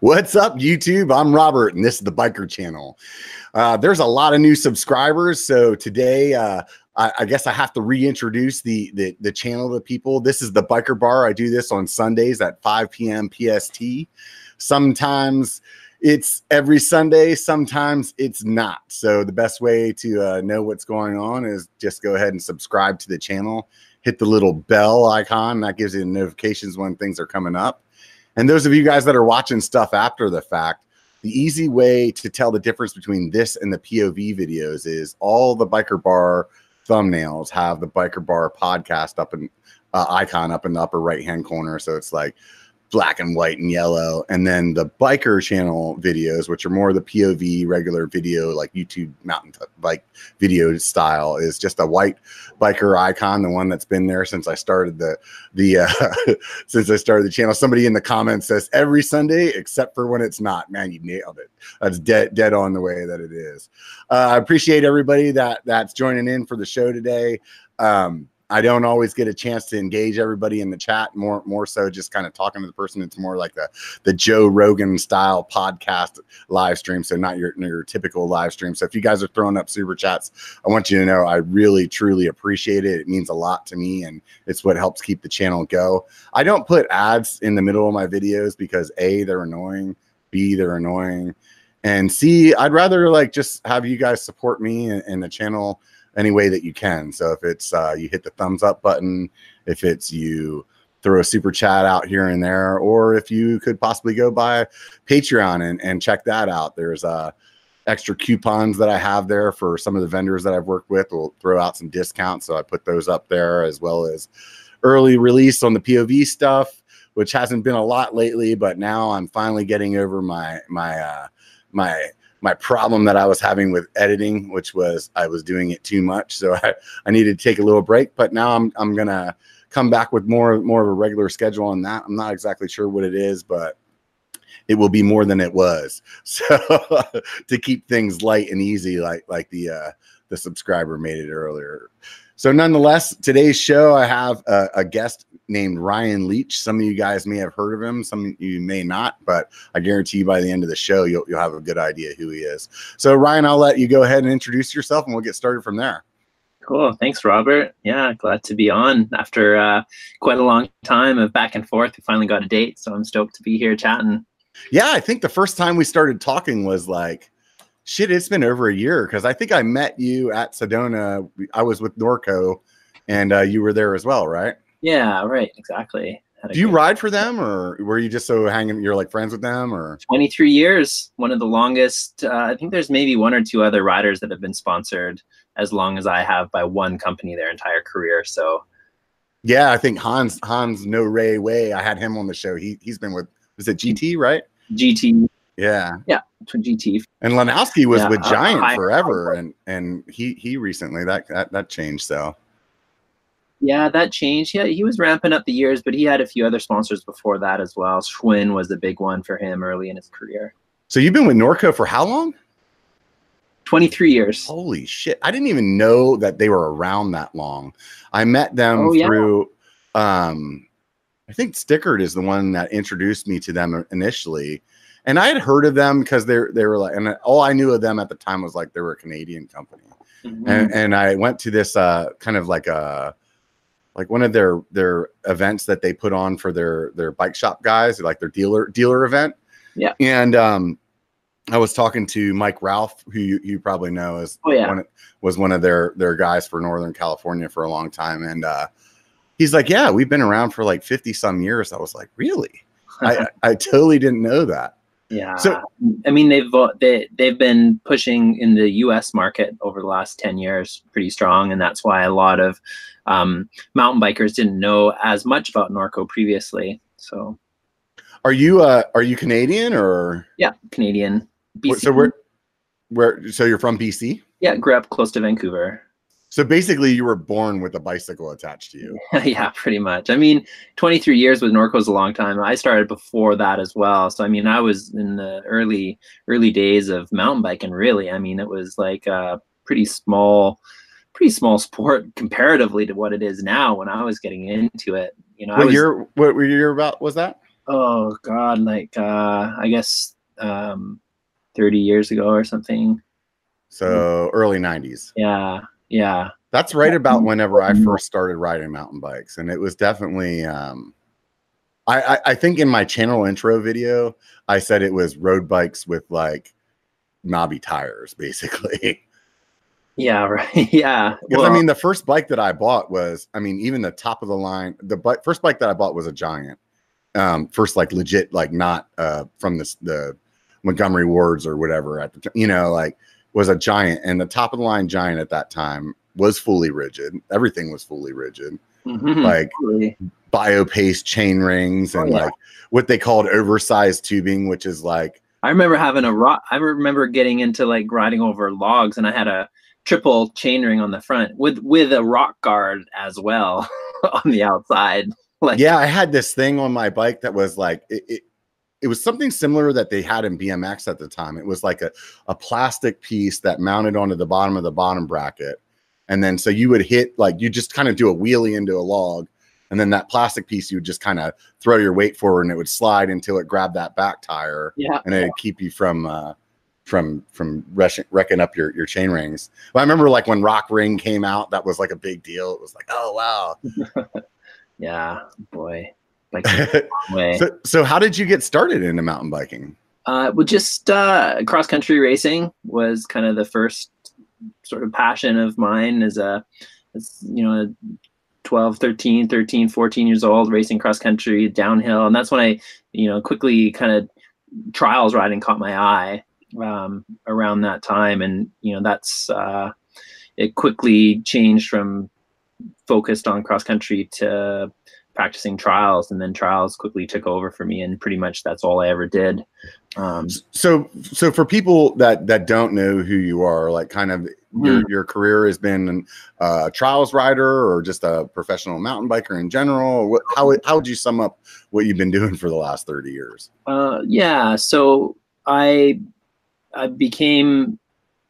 What's up, YouTube? I'm Robert, and this is the Biker Channel. Uh, there's a lot of new subscribers, so today uh, I, I, guess I have to reintroduce the, the the channel to people. This is the Biker Bar. I do this on Sundays at 5 p.m. PST. Sometimes it's every Sunday, sometimes it's not. So the best way to uh, know what's going on is just go ahead and subscribe to the channel. Hit the little bell icon that gives you notifications when things are coming up. And those of you guys that are watching stuff after the fact, the easy way to tell the difference between this and the POV videos is all the biker bar thumbnails have the biker bar podcast up and uh, icon up in the upper right hand corner. So it's like black and white and yellow. And then the biker channel videos, which are more the POV regular video, like YouTube mountain bike video style, is just a white biker icon, the one that's been there since I started the the uh, since I started the channel. Somebody in the comments says every Sunday except for when it's not. Man, you nailed it. That's dead dead on the way that it is. Uh, I appreciate everybody that that's joining in for the show today. Um, I don't always get a chance to engage everybody in the chat. More, more so, just kind of talking to the person. It's more like the the Joe Rogan style podcast live stream. So not your your typical live stream. So if you guys are throwing up super chats, I want you to know I really truly appreciate it. It means a lot to me, and it's what helps keep the channel go. I don't put ads in the middle of my videos because a they're annoying, b they're annoying, and c I'd rather like just have you guys support me and, and the channel any way that you can. So if it's uh, you hit the thumbs up button, if it's you throw a super chat out here and there, or if you could possibly go by Patreon and, and check that out. There's uh, extra coupons that I have there for some of the vendors that I've worked with. We'll throw out some discounts. So I put those up there as well as early release on the POV stuff, which hasn't been a lot lately, but now I'm finally getting over my my uh, my my problem that I was having with editing, which was I was doing it too much. So I, I needed to take a little break, but now I'm, I'm going to come back with more, more of a regular schedule on that. I'm not exactly sure what it is, but it will be more than it was. So to keep things light and easy, like, like the, uh, the subscriber made it earlier. So, nonetheless, today's show, I have a, a, guest named Ryan Leach. Some of you guys may have heard of him, some of you may not, but I guarantee you by the end of the show, you'll, you'll have a good idea who he is. So, Ryan, I'll let you go ahead and introduce yourself and we'll get started from there. Cool. Thanks, Robert. Yeah, glad to be on after uh, quite a long time of back and forth. We finally got a date, so I'm stoked to be here chatting. Yeah, I think the first time we started talking was like shit, it's been over a year because I think I met you at Sedona. I was with Norco, and uh, you were there as well, right? Yeah, right, exactly. Do you ride for them, or were you just so hanging? You're like friends with them, or 23 years, one of the longest. Uh, I think there's maybe one or two other riders that have been sponsored as long as I have by one company their entire career. So, yeah, I think Hans Hans No Ray Way. I had him on the show. He he's been with is it GT right? GT yeah. Yeah. For GT. And Lanowski was yeah, with uh, Giant forever, and and he he recently that that that changed. So. Yeah, that changed. Yeah, he was ramping up the years, but he had a few other sponsors before that as well. Schwinn was the big one for him early in his career. So you've been with Norco for how long? 23 years. Holy shit. I didn't even know that they were around that long. I met them oh, through yeah. um I think Stickard is the one that introduced me to them initially and I had heard of them because they're they were like, and all I knew of them at the time was like they were a Canadian company, mm-hmm. and and I went to this uh kind of like a like one of their their events that they put on for their their bike shop guys, like their dealer dealer event. Yeah, and um, I was talking to Mike Ralph, who you, you probably know is oh, yeah. one, was one of their their guys for Northern California for a long time, and uh, he's like, "Yeah, we've been around for like fifty some years." I was like, "Really?" I I totally didn't know that. Yeah. So I mean, they've they they've been pushing in the U.S. market over the last ten years pretty strong, and that's why a lot of um, mountain bikers didn't know as much about Norco previously. So, are you uh are you Canadian or? Yeah, Canadian. BC. So where where so you're from BC? Yeah, grew up close to Vancouver. So basically, you were born with a bicycle attached to you. yeah, pretty much. I mean, 23 years with Norco is a long time. I started before that as well. So I mean, I was in the early early days of mountain biking. Really, I mean, it was like a pretty small, pretty small sport comparatively to what it is now. When I was getting into it, you know, what was, year? What year about was that? oh god, like uh, I guess um, thirty years ago or something. So early '90s. Yeah, yeah. That's right about whenever I first started riding mountain bikes, and it was definitely. Um, I, I, I think in my channel intro video, I said it was road bikes with like knobby tires, basically. Yeah, right. Yeah. Because I mean, the first bike that I bought was, I mean, even the top of the line, the bike, first bike that I bought was a Giant. Um, first, like legit, like not uh, from this the Montgomery Wards or whatever at the time, you know, like was a Giant, and the top of the line Giant at that time was fully rigid. Everything was fully rigid, Mhm, like Biopace chain rings Oh, and yeah. like what they called oversized tubing, which is like I remember having a rock. I remember getting into like riding over logs, and I had a triple chain ring on the front with with a rock guard as well on the outside. Like yeah, I had this thing on my bike that was like it, it, it was something similar that they had in BMX at the time. It was like a, a plastic piece that mounted onto the bottom of the bottom bracket. And then so you would hit like you just kind of do a wheelie into a log, and then that plastic piece you would just kind of throw your weight forward and it would slide until it grabbed that back tire yeah, and it'd keep you from uh from from rushing, wrecking up your your chain rings. Well, I remember like when Rock Ring came out, that was like a big deal. It was like, oh wow. yeah, boy, like way. So, so how did you get started into mountain biking? Uh, well, just uh, cross country racing was kind of the first sort of passion of mine as a, as, you know, 12, 13, 13, 14 years old, racing cross country downhill. And that's when I, you know, quickly kind of trials riding caught my eye um, around that time. And, you know, that's, uh, it quickly changed from focused on cross country to practicing trials and then trials quickly took over for me and pretty much that's all i ever did um, So, so for people that that don't know who you are, like kind of your your career has been uh, a trials rider or just a professional mountain biker in general. What, how how would you sum up what you've been doing for the last thirty years? uh, yeah so i i became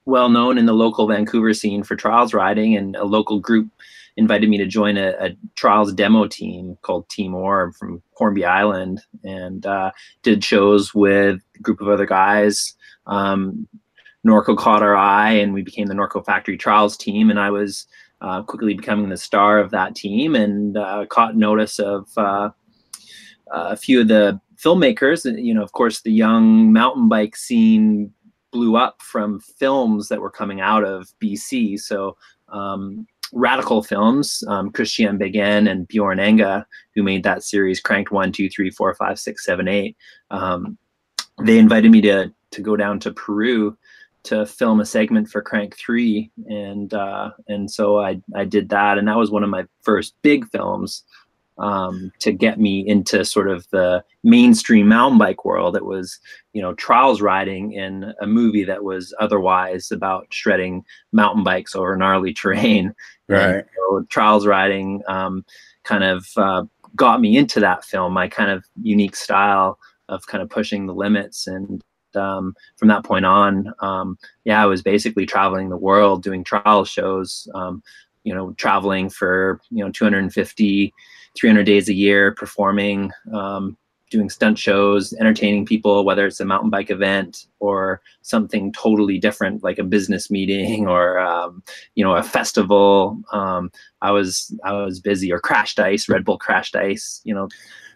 well known in the local vancouver scene for trials riding and a local group invited me to join a, a trials demo team called team orb from hornby island and uh, did shows with a group of other guys um, norco caught our eye and we became the norco factory trials team and i was uh, quickly becoming the star of that team and uh, caught notice of uh, a few of the filmmakers. You know, of course, the young mountain bike scene blew up from films that were coming out of BC. So, um, Radical Films, um, Christian Begin and Bjorn Enga, who made that series Cranked One, Two, Three, Four, Five, Six, Seven, Eight. Um, they invited me to to go down to Peru to film a segment for Crank Three, and uh, and so I I did that, and that was one of my first big films um, to get me into sort of the mainstream mountain bike world. It was, you know, trials riding in a movie that was otherwise about shredding mountain bikes over gnarly terrain. Right. So trials riding um, kind of uh, got me into that film, my kind of unique style of kind of pushing the limits. And um, from that point on, um, yeah, I was basically traveling the world doing trial shows, um, you know, traveling for, you know, 250, 300 days a year, performing, um, doing stunt shows, entertaining people, whether it's a mountain bike event or something totally different, like a business meeting or, um, you know, a festival. Um, I was, I was busy or crashed ice, Red Bull crashed ice, you know.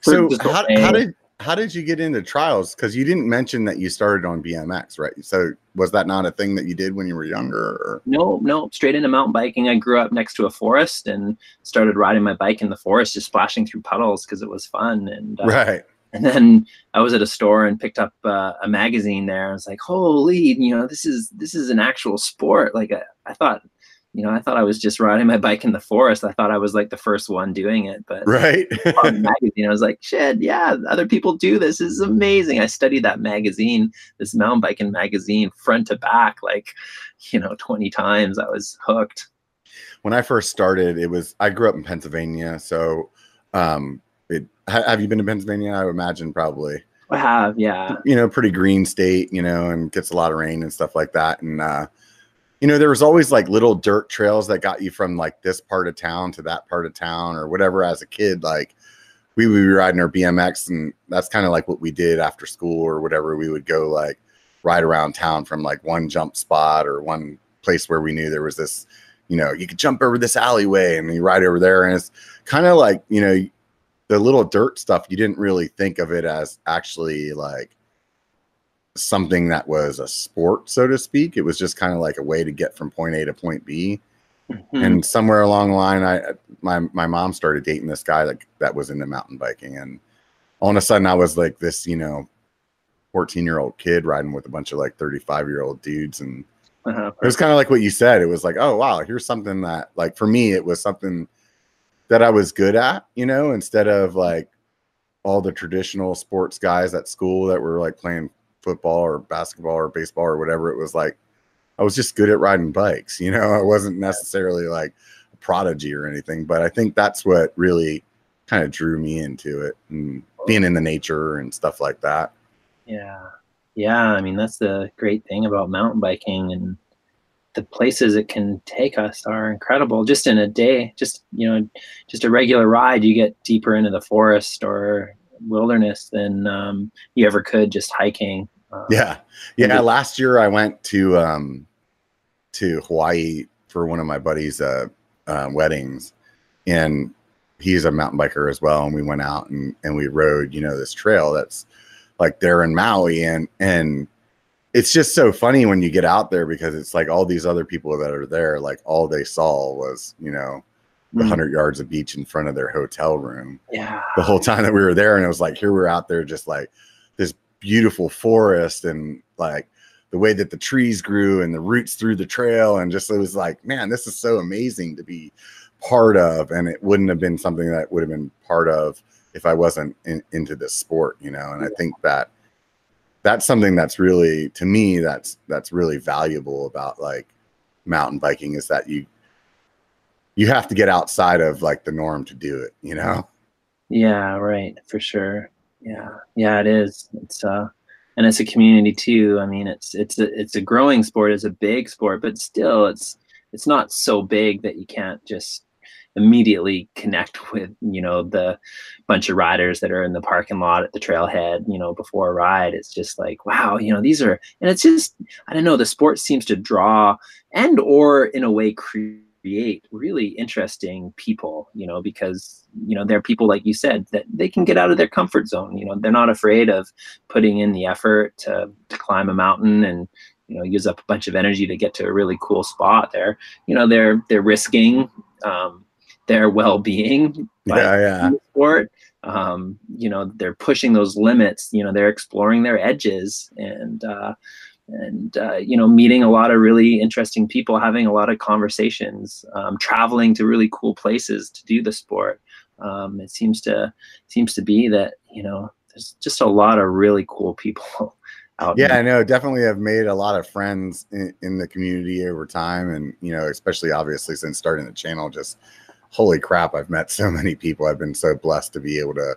So how, how did how did you get into trials? Because you didn't mention that you started on BMX, right? So was that not a thing that you did when you were younger? Or? No, no, straight into mountain biking. I grew up next to a forest and started riding my bike in the forest, just splashing through puddles because it was fun. And uh, Right. and then I was at a store and picked up uh, a magazine there. I was like, holy, you know, this is this is an actual sport. Like I, I thought, you know, I thought I was just riding my bike in the forest. I thought I was like the first one doing it, but Right. on the magazine. I was like, shit, yeah, other people do this. This is amazing. I studied that magazine, this mountain biking magazine, front to back, like, you know, 20 times. I was hooked. when I first started, it was I grew up in Pennsylvania, so um, it, ha- have you been to Pennsylvania? I would imagine probably. I have, yeah. You know, pretty green state, you know, and gets a lot of rain and stuff like that. And uh, you know, there was always like little dirt trails that got you from like this part of town to that part of town or whatever. As a kid, like we would be riding our BMX, and that's kind of like what we did after school or whatever. We would go like ride around town from like one jump spot or one place where we knew there was this, you know, you could jump over this alleyway and you ride over there, and it's kind of like you know the little dirt stuff. You didn't really think of it as actually like something that was a sport, so to speak. It was just kind of like a way to get from point A to point B. Mm-hmm. And somewhere along the line, I my my mom started dating this guy that that was into mountain biking, and all of a sudden, I was like this, you know, fourteen year old kid riding with a bunch of like thirty five year old dudes, and uh-huh. it was kind of like what you said. It was like, oh wow, here's something that like for me, it was something that I was good at, you know, instead of like all the traditional sports guys at school that were like playing football or basketball or baseball or whatever. It was like I was just good at riding bikes. You know, I wasn't necessarily like a prodigy or anything, but I think that's what really kind of drew me into it and being in the nature and stuff like that. Yeah. Yeah. I mean, that's the great thing about mountain biking and the places it can take us are incredible. Just in a day, just, you know, just a regular ride, you get deeper into the forest or wilderness than um, you ever could just hiking. Yeah, yeah. Last year I went to um, to Hawaii for one of my buddies' uh, uh, weddings, and he's a mountain biker as well. And we went out and and we rode, you know, this trail that's like there in Maui, and and it's just so funny when you get out there because it's like all these other people that are there, like all they saw was, you know, the 100 mm. yards of beach in front of their hotel room. Yeah. The whole time that we were there. And it was like, here we're out there just like beautiful forest and like the way that the trees grew and the roots through the trail. And just, it was like, man, this is so amazing to be part of. And it wouldn't have been something that would have been part of if I wasn't in, into this sport, you know? And I think that that's something that's really, to me, that's, that's really valuable about like mountain biking is that you, you have to get outside of like the norm to do it, you know? Yeah, right, for sure. Yeah. Yeah, it is. It's uh and it's a community too. I mean, it's it's a it's a growing sport, it's a big sport, but still it's it's not so big that you can't just immediately connect with you know the bunch of riders that are in the parking lot at the trailhead you know before a ride it's just like wow you know these are and it's just i don't know the sport seems to draw and or in a way create create really interesting people, you know, because, you know, they're people, like you said, that they can get out of their comfort zone. You know, they're not afraid of putting in the effort to, to climb a mountain and, you know, use up a bunch of energy to get to a really cool spot there. You know, they're, they're risking um, their well-being yeah, yeah. sport. Um, you know, they're pushing those limits, you know, they're exploring their edges and, uh, and uh, you know meeting a lot of really interesting people having a lot of conversations um, traveling to really cool places to do the sport. Um, it seems to seems to be that you know there's just a lot of really cool people out there. yeah i know. Definitely have made a lot of friends in, in the community over time. And you know especially obviously since starting the channel just holy crap i've met so many people. I've been so blessed to be able to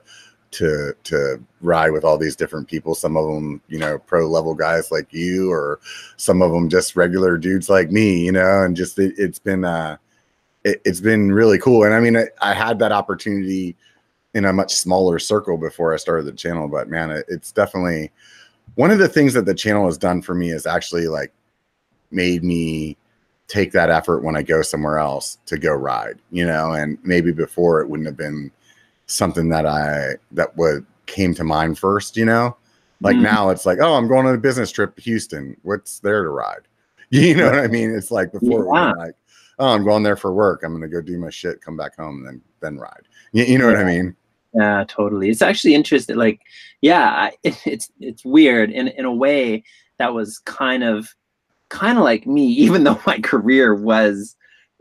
to to ride with all these different people some of them you know pro level guys like you or some of them just regular dudes like me you know and just it, has been uh it, has been really cool. And i mean I, I, had that opportunity in a much smaller circle before i started the channel but man it, it's definitely one of the things that the channel has done for me is actually like made me take that effort when i go somewhere else to go ride you know and maybe before it wouldn't have been something that I that would came to mind first, you know? Like mm. now it's like, oh, I'm going on a business trip to Houston. What's there to ride? You know what I mean? It's like before yeah. like, oh, I'm going there for work. I'm gonna go do my shit, come back home, and then then ride. You, you know yeah. what I mean? Yeah, totally. It's actually interesting. Like, yeah, it, it's it's weird in in a way that was kind of kind of like me, even though my career was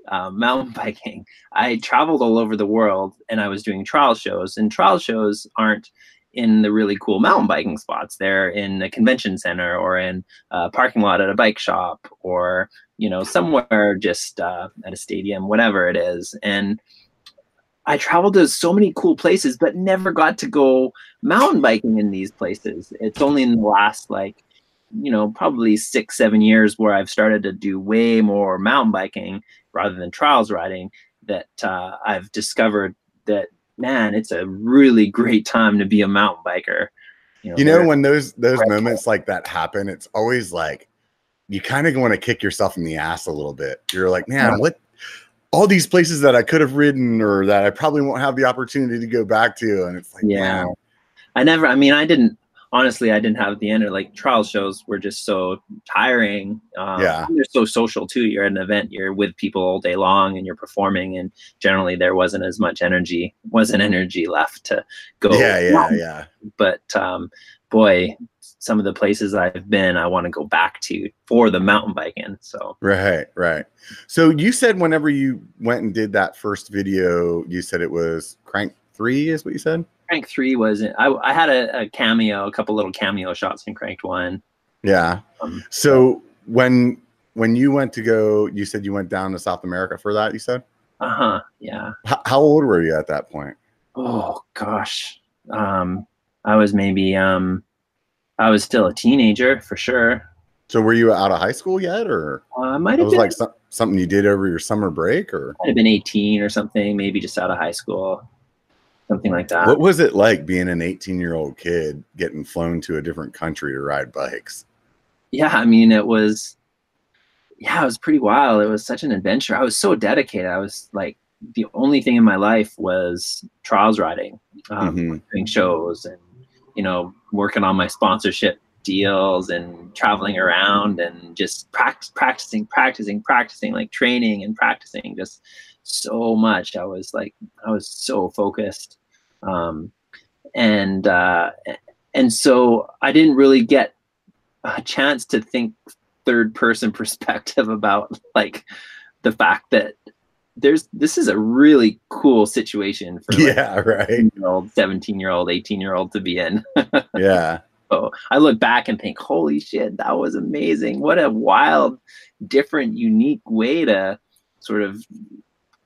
uh, mountain biking, I traveled all over the world and I was doing trial shows. And trial shows aren't in the really cool mountain biking spots. They're in a convention center or in a parking lot at a bike shop or you know somewhere just uh, at a stadium, whatever it is. And I traveled to so many cool places, but never got to go mountain biking in these places. It's only in the last like you know probably six seven years where I've started to do way more mountain biking rather than trials riding that uh, I've discovered that man, it's a really great time to be a mountain biker. You know, you know when those those moments like that happen, it's always like you kind of want to kick yourself in the ass a little bit. You're like, man, yeah. what all these places that I could have ridden or that I probably won't have the opportunity to go back to. And it's like, yeah. I never, I mean, I didn't, honestly, I didn't have the end like trial shows were just so tiring. Um, yeah. They're so social too. You're at an event, you're with people all day long and you're performing and generally there wasn't as much energy, wasn't energy left to go. Yeah. Yeah. Yeah. But, um, boy, some of the places I've been, I want to go back to for the mountain biking. So right, right. So you said whenever you went and did that first video, you said it was crank three, is what you said. Crank three was I, I had a, a cameo, a couple little cameo shots in Cranked one. Yeah. Um, so when when you went to go, you said you went down to South America for that. You said. Uh huh. Yeah. H- how old were you at that point? Oh gosh, um, I was maybe um I was still a teenager for sure. So were you out of high school yet, or uh, might have was been, like so- something you did over your summer break, or might have been eighteen or something, maybe just out of high school, something like that. What was it like being an eighteen-year-old kid getting flown to a different country to ride bikes? Yeah, I mean, it was, yeah, it was pretty wild. It was such an adventure. I was so dedicated. I was like, the only thing in my life was trials riding, um, mm-hmm. doing shows and you know, working on my sponsorship deals and traveling around and just practice, practicing, practicing, practicing, like training and practicing just so much. I was like, I was so focused. Um, and, uh, and so I didn't really get a chance to think third person perspective about like the fact that there's this is a really cool situation for like yeah right old 17 year old 18 year old to be in yeah so i look back and think holy shit that was amazing what a wild different unique way to sort of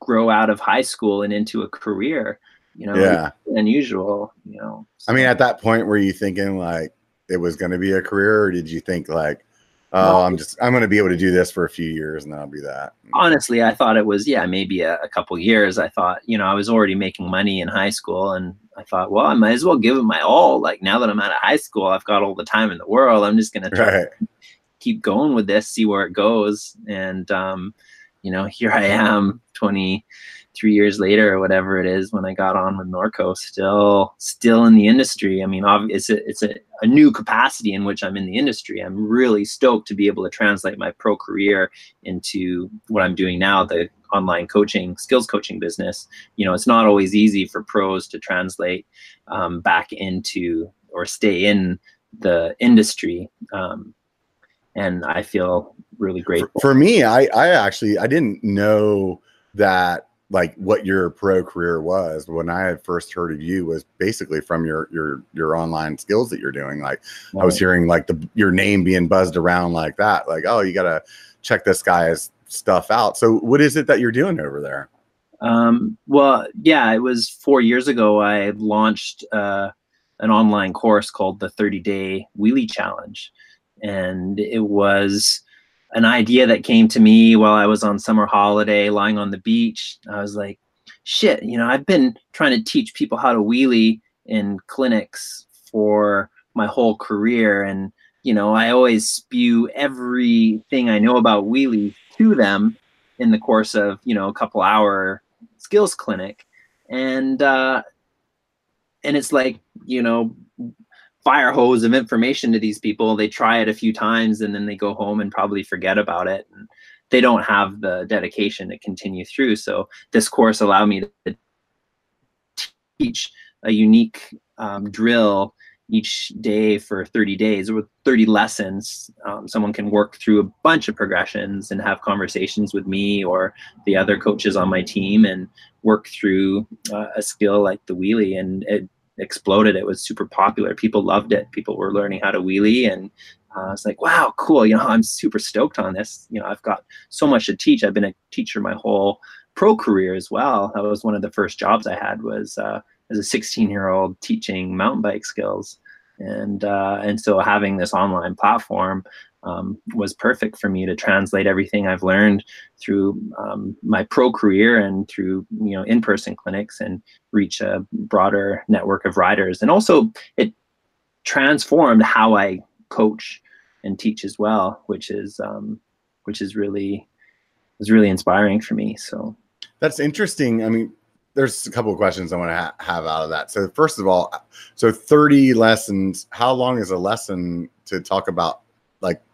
grow out of high school and into a career you know yeah unusual you know so. i mean at that point were you thinking like it was going to be a career or did you think like oh, I'm just I'm going to be able to do this for a few years and then I'll be that. Honestly, I thought it was yeah, maybe a, a, couple years. I thought you know I was already making money in high school, and I thought, well, I might as well give it my all. Like now that I'm out of high school, I've got all the time in the world. I'm just going right. to keep going with this, see where it goes, and um, you know, here I am, 23 years later or whatever it is when I got on with Norco, still still in the industry. I mean, it's a it's a, a new capacity in which I'm in the industry. I'm really stoked to be able to translate my pro career into what I'm doing now, the online coaching, skills coaching business. You know, it's not always easy for pros to translate um, back into or stay in the industry. Um, and I feel really great. For, for me, I, I actually I didn't know that like what your pro career was. When i had first heard of you was basically from your your your online skills that you're doing. Like right. i was hearing like the your name being buzzed around like that. Like oh you gotta check this guy's stuff out. So what is it that you're doing over there? Um, well yeah it was four years ago i launched uh, an online course called the 30 day wheelie challenge. And it was an idea that came to me while I was on summer holiday lying on the beach. I was like, shit, you know, I've been trying to teach people how to wheelie in clinics for my whole career. And, you know, I always spew everything I know about wheelie to them in the course of, you know, a couple hour skills clinic. And, uh, and it's like, you know, fire hose of information to these people. They try it a few times and then they go home and probably forget about it. And they don't have the dedication to continue through. So this course allowed me to teach a unique um, drill each day for 30 days with 30 lessons. Um, someone can work through a bunch of progressions and have conversations with me or the other coaches on my team and work through uh, a skill like the wheelie. And it exploded. It was super popular. People loved it. People were learning how to wheelie, and uh, I was like, wow, cool. You know, I'm super stoked on this. You know, I've got so much to teach. I've been a teacher my whole pro career as well. That was one of the first jobs I had was uh, as a 16 year old teaching mountain bike skills. and uh, and so having this online platform um, was perfect for me to translate everything I've learned through um, my pro career and through you know in-person clinics and reach a broader network of riders. And also, it transformed how I coach and teach as well, which is um, which is really is really inspiring for me. So that's interesting. I mean, there's a couple of questions I want to ha- have out of that. So first of all, so 30 lessons. How long is a lesson to talk about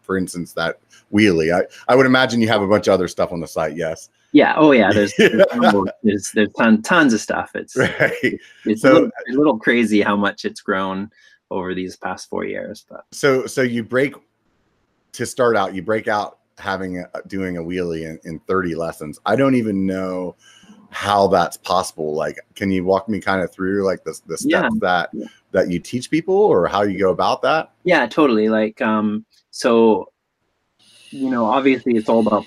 for instance that wheelie. I i would imagine you have a bunch of other stuff on the site yes. Yeah oh yeah there's there's, there's ton, tons of stuff. It's right. it's so, a, little, a little crazy how much it's grown over these past four years but so so you break to start out you break out having a, doing a wheelie in, in 30 lessons. I don't even know how that's possible. Like can you walk me kind of through like the, the steps yeah. that that you teach people or how you go about that? Yeah totally. Like um so, you know, obviously it's all about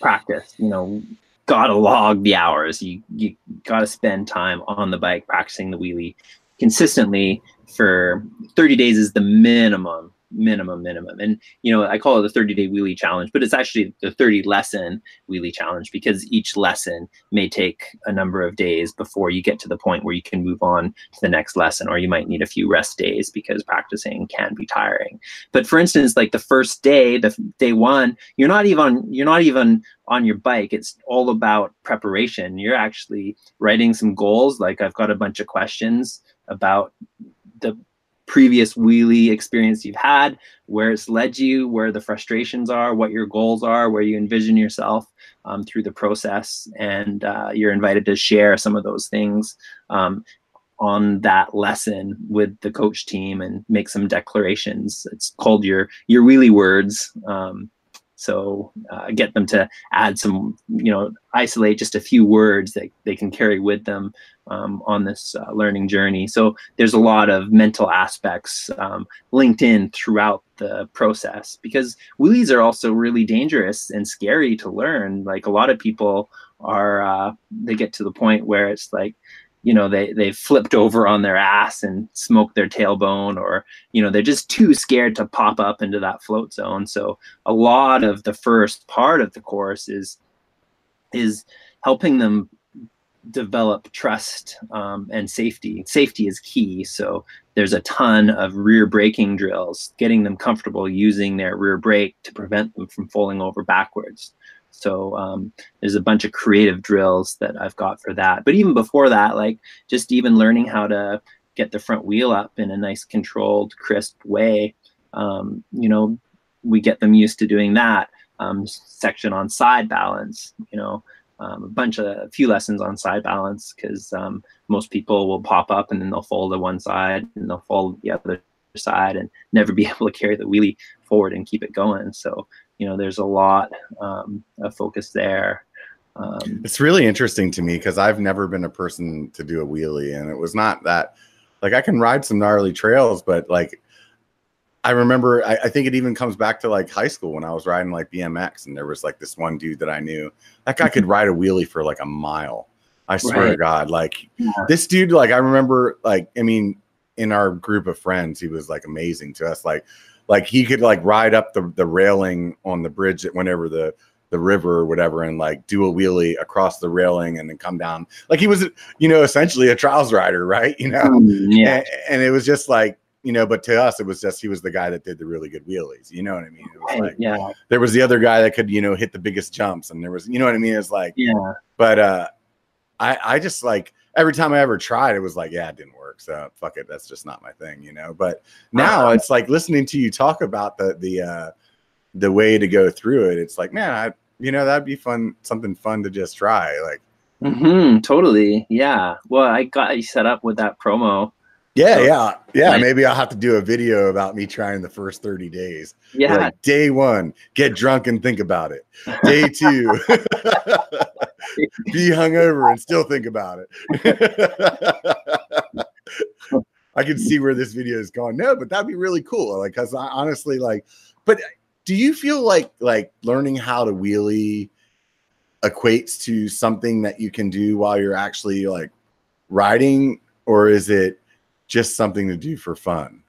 practice. You know, gotta log the hours. You you gotta spend time on the bike practicing the wheelie consistently for 30 days is the minimum minimum minimum. And you know i call it the 30 day wheelie challenge but it's actually the 30 lesson wheelie challenge because each lesson may take a number of days before you get to the point where you can move on to the next lesson or you might need a few rest days because practicing can be tiring. But for instance like the first day the day one you're not even you're not even on your bike. It's all about preparation. You're actually writing some goals like i've got a bunch of questions about the previous wheelie experience you've had, where it's led you, where the frustrations are, what your goals are, where you envision yourself um, through the process. And uh, you're invited to share some of those things um, on that lesson with the coach team and make some declarations. It's called your your wheelie words. Um, so uh, get them to add some, you know, isolate just a few words that they can carry with them um, on this uh, learning journey. So there's a lot of mental aspects um, linked in throughout the process because wheelies are also really dangerous and scary to learn. Like a lot of people are, uh, they get to the point where it's like, you know they they flipped over on their ass and smoked their tailbone or you know they're just too scared to pop up into that float zone so a lot of the first part of the course is is helping them develop trust um, and safety. Safety is key. So there's a ton of rear braking drills, getting them comfortable using their rear brake to prevent them from falling over backwards. So um, there's a bunch of creative drills that I've got for that. But even before that, like just even learning how to get the front wheel up in a nice controlled, crisp way, um, you know, we get them used to doing that. Um, section on side balance, you know, um, a bunch of a few lessons on side balance because um, most people will pop up and then they'll fold to one side and they'll fold the other side and never be able to carry the wheelie forward and keep it going. So you know, there's a lot um, of focus there. Um, it's really interesting to me because I've never been a person to do a wheelie, and it was not that like I can ride some gnarly trails, but like I remember, I, I, think it even comes back to like high school when I was riding like BMX, and there was like this one dude that I knew. That guy could ride a wheelie for like a mile. I swear right. to God, like yeah. this dude, like I remember, like I mean, in our group of friends, he was like amazing to us. Like, like he could like ride up the the railing on the bridge that whenever the the river or whatever and like do a wheelie across the railing and then come down. Like he was, you know, essentially a trials rider, right? You know, mm, yeah. And, and it was just like you know, but to us, it was just he was the guy that did the really good wheelies. You know what I mean? It was like, yeah. There was the other guy that could, you know, hit the biggest jumps, and there was, you know what I mean? It's like, yeah. But uh, I I just like every time I ever tried, it was like, yeah, it didn't work. So fuck it, that's just not my thing, you know. But now uh, it's like listening to you talk about the the uh, the way to go through it. It's like, man, I you know that'd be fun, something fun to just try, like. Mm-hmm, totally. Yeah. Well, I got you set up with that promo yeah, so, yeah, yeah. Like, maybe I'll have to do a video about me trying the first 30 days. Yeah. Like day one, get drunk and think about it. Day two, be hungover and still think about it. I can see where this video is going. No, but that'd be really cool. Like, cause I honestly like, but do you feel like like learning how to wheelie equates to something that you can do while you're actually like riding, or is it just something to do for fun?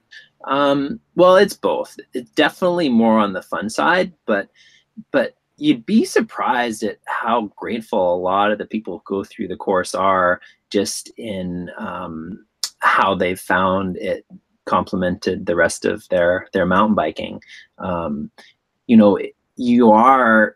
Um, well, it's both. It's definitely more on the fun side, but but you'd be surprised at how grateful a lot of the people who go through the course are just in um, how they found it complemented the rest of their their mountain biking. Um, you know, you are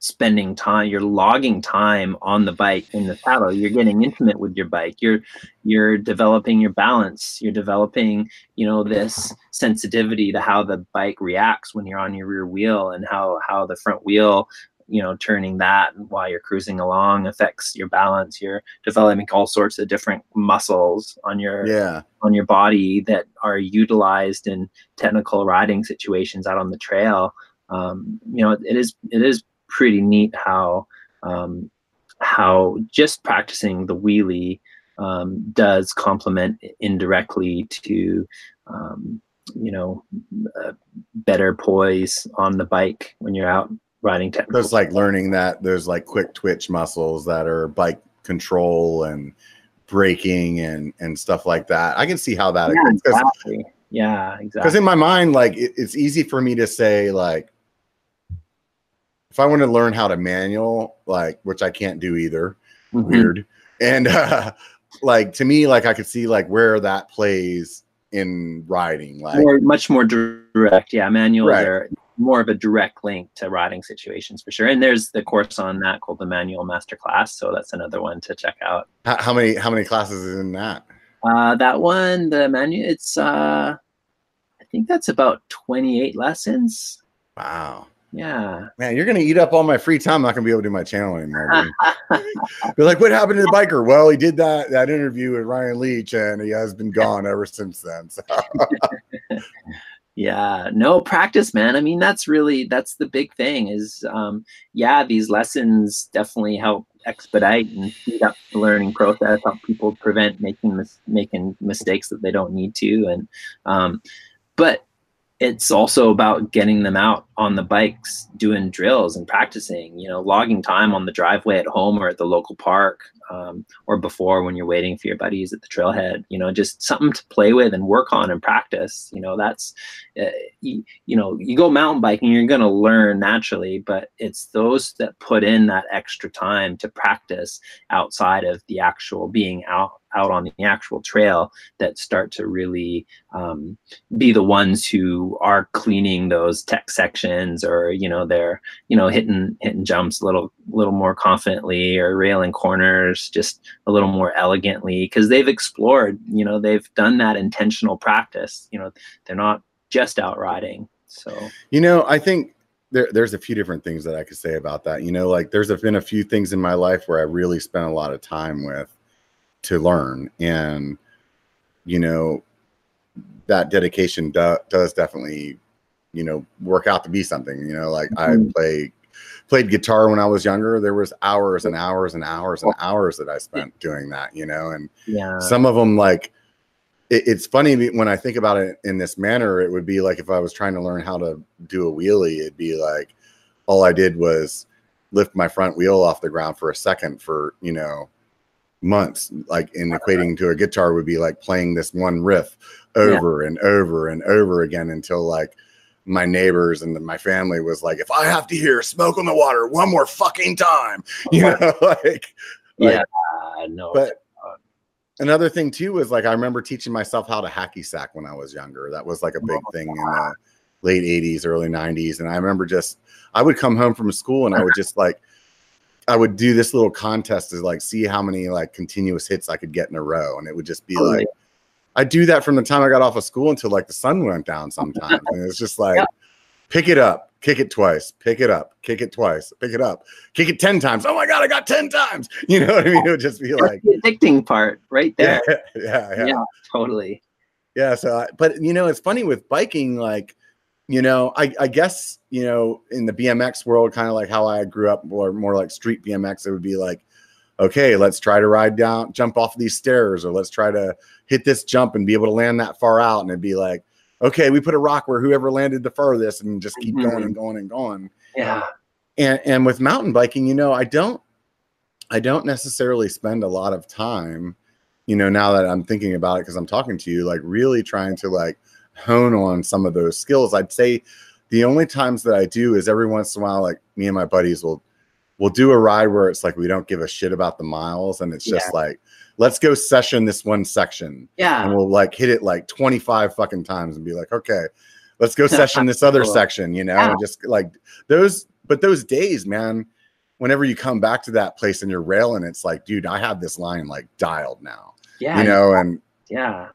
spending time you're logging time on the bike in the saddle. You're getting intimate with your bike. You're you're developing your balance. You're developing you know this sensitivity to how the bike reacts when you're on your rear wheel and how how the front wheel you know turning that while you're cruising along affects your balance. You're developing all sorts of different muscles on your yeah. on your body that are utilized in technical riding situations out on the trail. Um, you know it is it is pretty neat how um, how just practicing the wheelie um, does complement indirectly to um, you know uh, better poise on the bike when you're out riding technical. There's like learning that there's like quick twitch muscles that are bike control and braking and and stuff like that. I can see how that yeah, exactly. Yeah, exactly. Because in my mind, like it, it's easy for me to say like if I want to learn how to manual, like which I can't do either, mm-hmm. weird. And uh, like to me, like I could see like where that plays in riding, like more, much more direct. Yeah, manual right. are more of a direct link to riding situations for sure. And there's the course on that called the Manual Master Class, so that's another one to check out. How, how many how many classes is in that? Uh, that one, the manual, it's uh, I think that's about 28 lessons. Wow. Yeah. Man, you're gonna eat up all my free time. I'm not gonna be able to do my channel anymore. Be like, what happened to the biker? Well, he did that that interview with Ryan Leach, and he has been gone ever since then. So. yeah, no practice, man. I mean, that's really that's the big thing. Is um, yeah, these lessons definitely help expedite and speed up the learning process, help people prevent making mis- making mistakes that they don't need to, and um, but it's also about getting them out on the bikes doing drills and practicing you know logging time on the driveway at home or at the local park um, or before when you're waiting for your buddies at the trailhead you know just something to play with and work on and practice you know that's uh, you, you know you go mountain biking you're going to learn naturally but it's those that put in that extra time to practice outside of the actual being out out on the actual trail that start to really um, be the ones who are cleaning those tech sections or you know they're you know hitting hitting jumps a little little more confidently or railing corners just a little more elegantly because they've explored you know they've done that intentional practice. You know they're not just out riding so. You know i think there, there's a few different things that i could say about that. You know like there's been a few things in my life where i really spent a lot of time with to learn. And you know that dedication do, does definitely you know work out to be something you know like mm-hmm. i play played guitar when i was younger. There was hours and hours and hours and hours that i spent doing that you know and yeah. some of them like it, it's funny when i think about it in this manner it would be like if i was trying to learn how to do a wheelie it'd be like all i did was lift my front wheel off the ground for a second for you know months like in equating to a guitar would be like playing this one riff over yeah. and over and over again until like my neighbors and my family was like if i have to hear smoke on the water one more fucking time you know like yeah like, no but another thing too was like i remember teaching myself how to hacky sack when i was younger. That was like a big thing in the late 80s early 90s and i remember just i would come home from school and i would just like I would do this little contest to like see how many like continuous hits I could get in a row, and it would just be oh, like I do that from the time I got off of school until like the sun went down sometimes, and it's just like yeah. pick it up, kick it twice, pick it up, kick it twice, pick it up, kick it ten times. Oh my god, I got ten times. You know what I mean? It would just be That's like the addicting part right there. Yeah, yeah, yeah, yeah totally. Yeah. So, I, but you know, it's funny with biking, like you know, I, I guess, you know, in the BMX world, kind of like how I grew up, more, more like street BMX, it would be like, okay, let's try to ride down, jump off these stairs, or let's try to hit this jump and be able to land that far out. And it'd be like, okay, we put a rock where whoever landed the furthest and just keep mm-hmm. going and going and going. Yeah. And and with mountain biking, you know, I don't I don't necessarily spend a lot of time, you know, now that I'm thinking about it because I'm talking to you, like really trying to like hone on some of those skills. I'd say the only times that I do is every once in a while, like me and my buddies will we'll do a ride where it's like we don't give a shit about the miles and it's just Yeah. like let's go session this one section Yeah. and we'll like hit it like 25 fucking times and be like okay let's go session this other Cool. section you know Yeah. and just like those but those days man whenever you come back to that place and you're railing it's like dude i have this line like dialed now yeah. you know and Yeah.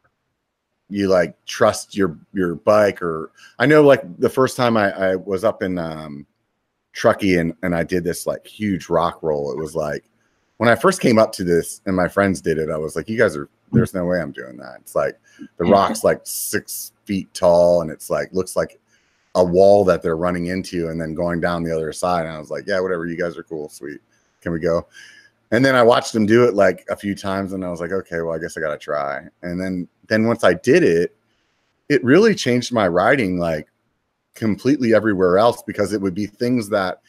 You like trust your your bike or i know like the first time i, I was up in um truckee and and i did this like huge rock roll it was like when i first came up to this and my friends did it i was like you guys are there's no way i'm doing that. It's like the rock's like six feet tall and it's like looks like a wall that they're running into and then going down the other side and i was like yeah whatever you guys are cool sweet. Can we go and then I watched him do it like a few times, and I was like, okay, well, I guess I gotta try. And then then once I did it, it really changed my riding like completely everywhere else because it would be things that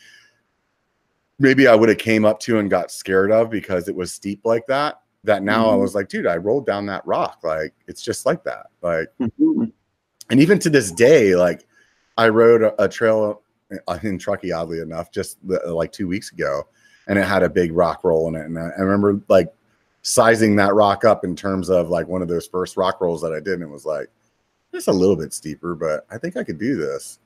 maybe I would have came up to and got scared of because it was steep like that. That now I Mhm. was like, dude, I rolled down that rock. Like it's just like that. Like Mhm. and even to this day, like I rode a, a trail uh, in Truckee, oddly enough, just the, like two weeks ago, and it had a big rock roll in it. And I, I remember like sizing that rock up in terms of like one of those first rock rolls that I did, and it was like it's a little bit steeper, but I think I could do this.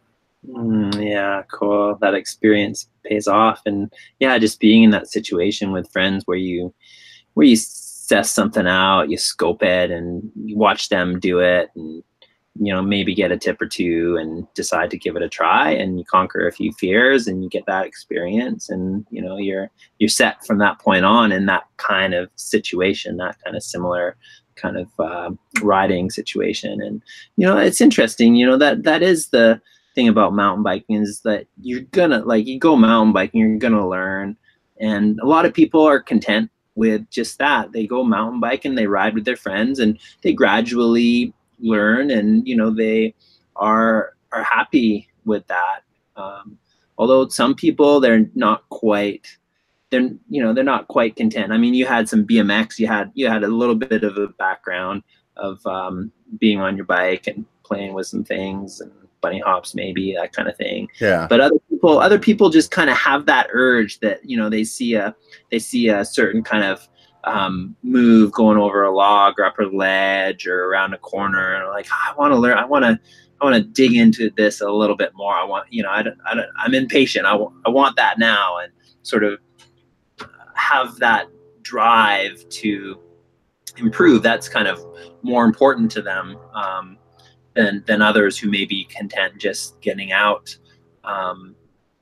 Mm, yeah, cool. That experience pays off, and yeah, just being in that situation with friends where you, where you assess something out, you scope it, and you watch them do it, and you know maybe get a tip or two, and decide to give it a try, and you conquer a few fears, and you get that experience, and you know you're you're set from that point on in that kind of situation, that kind of similar kind of uh, riding situation, and you know it's interesting. You know that that is the thing about mountain biking is that you're gonna like you go mountain biking you're gonna learn and a lot of people are content with just that they go mountain bike and they ride with their friends and they gradually learn and you know they are are happy with that. Um, although some people they're not quite they're you know they're not quite content. I mean you had some bmx you had you had a little bit of a background of um, being on your bike and playing with some things and bunny hops maybe that kind of thing. Yeah. but other people other people just kind of have that urge that you know they see a they see a certain kind of um, move going over a log or up a ledge or around a corner and like "Ah, i want to learn i want to i want to dig into this a little bit more. I want you know i don't, I i'm impatient. I wa- I want that now. And sort of have that drive to improve that's kind of more important to them um, than than others who may be content just getting out um,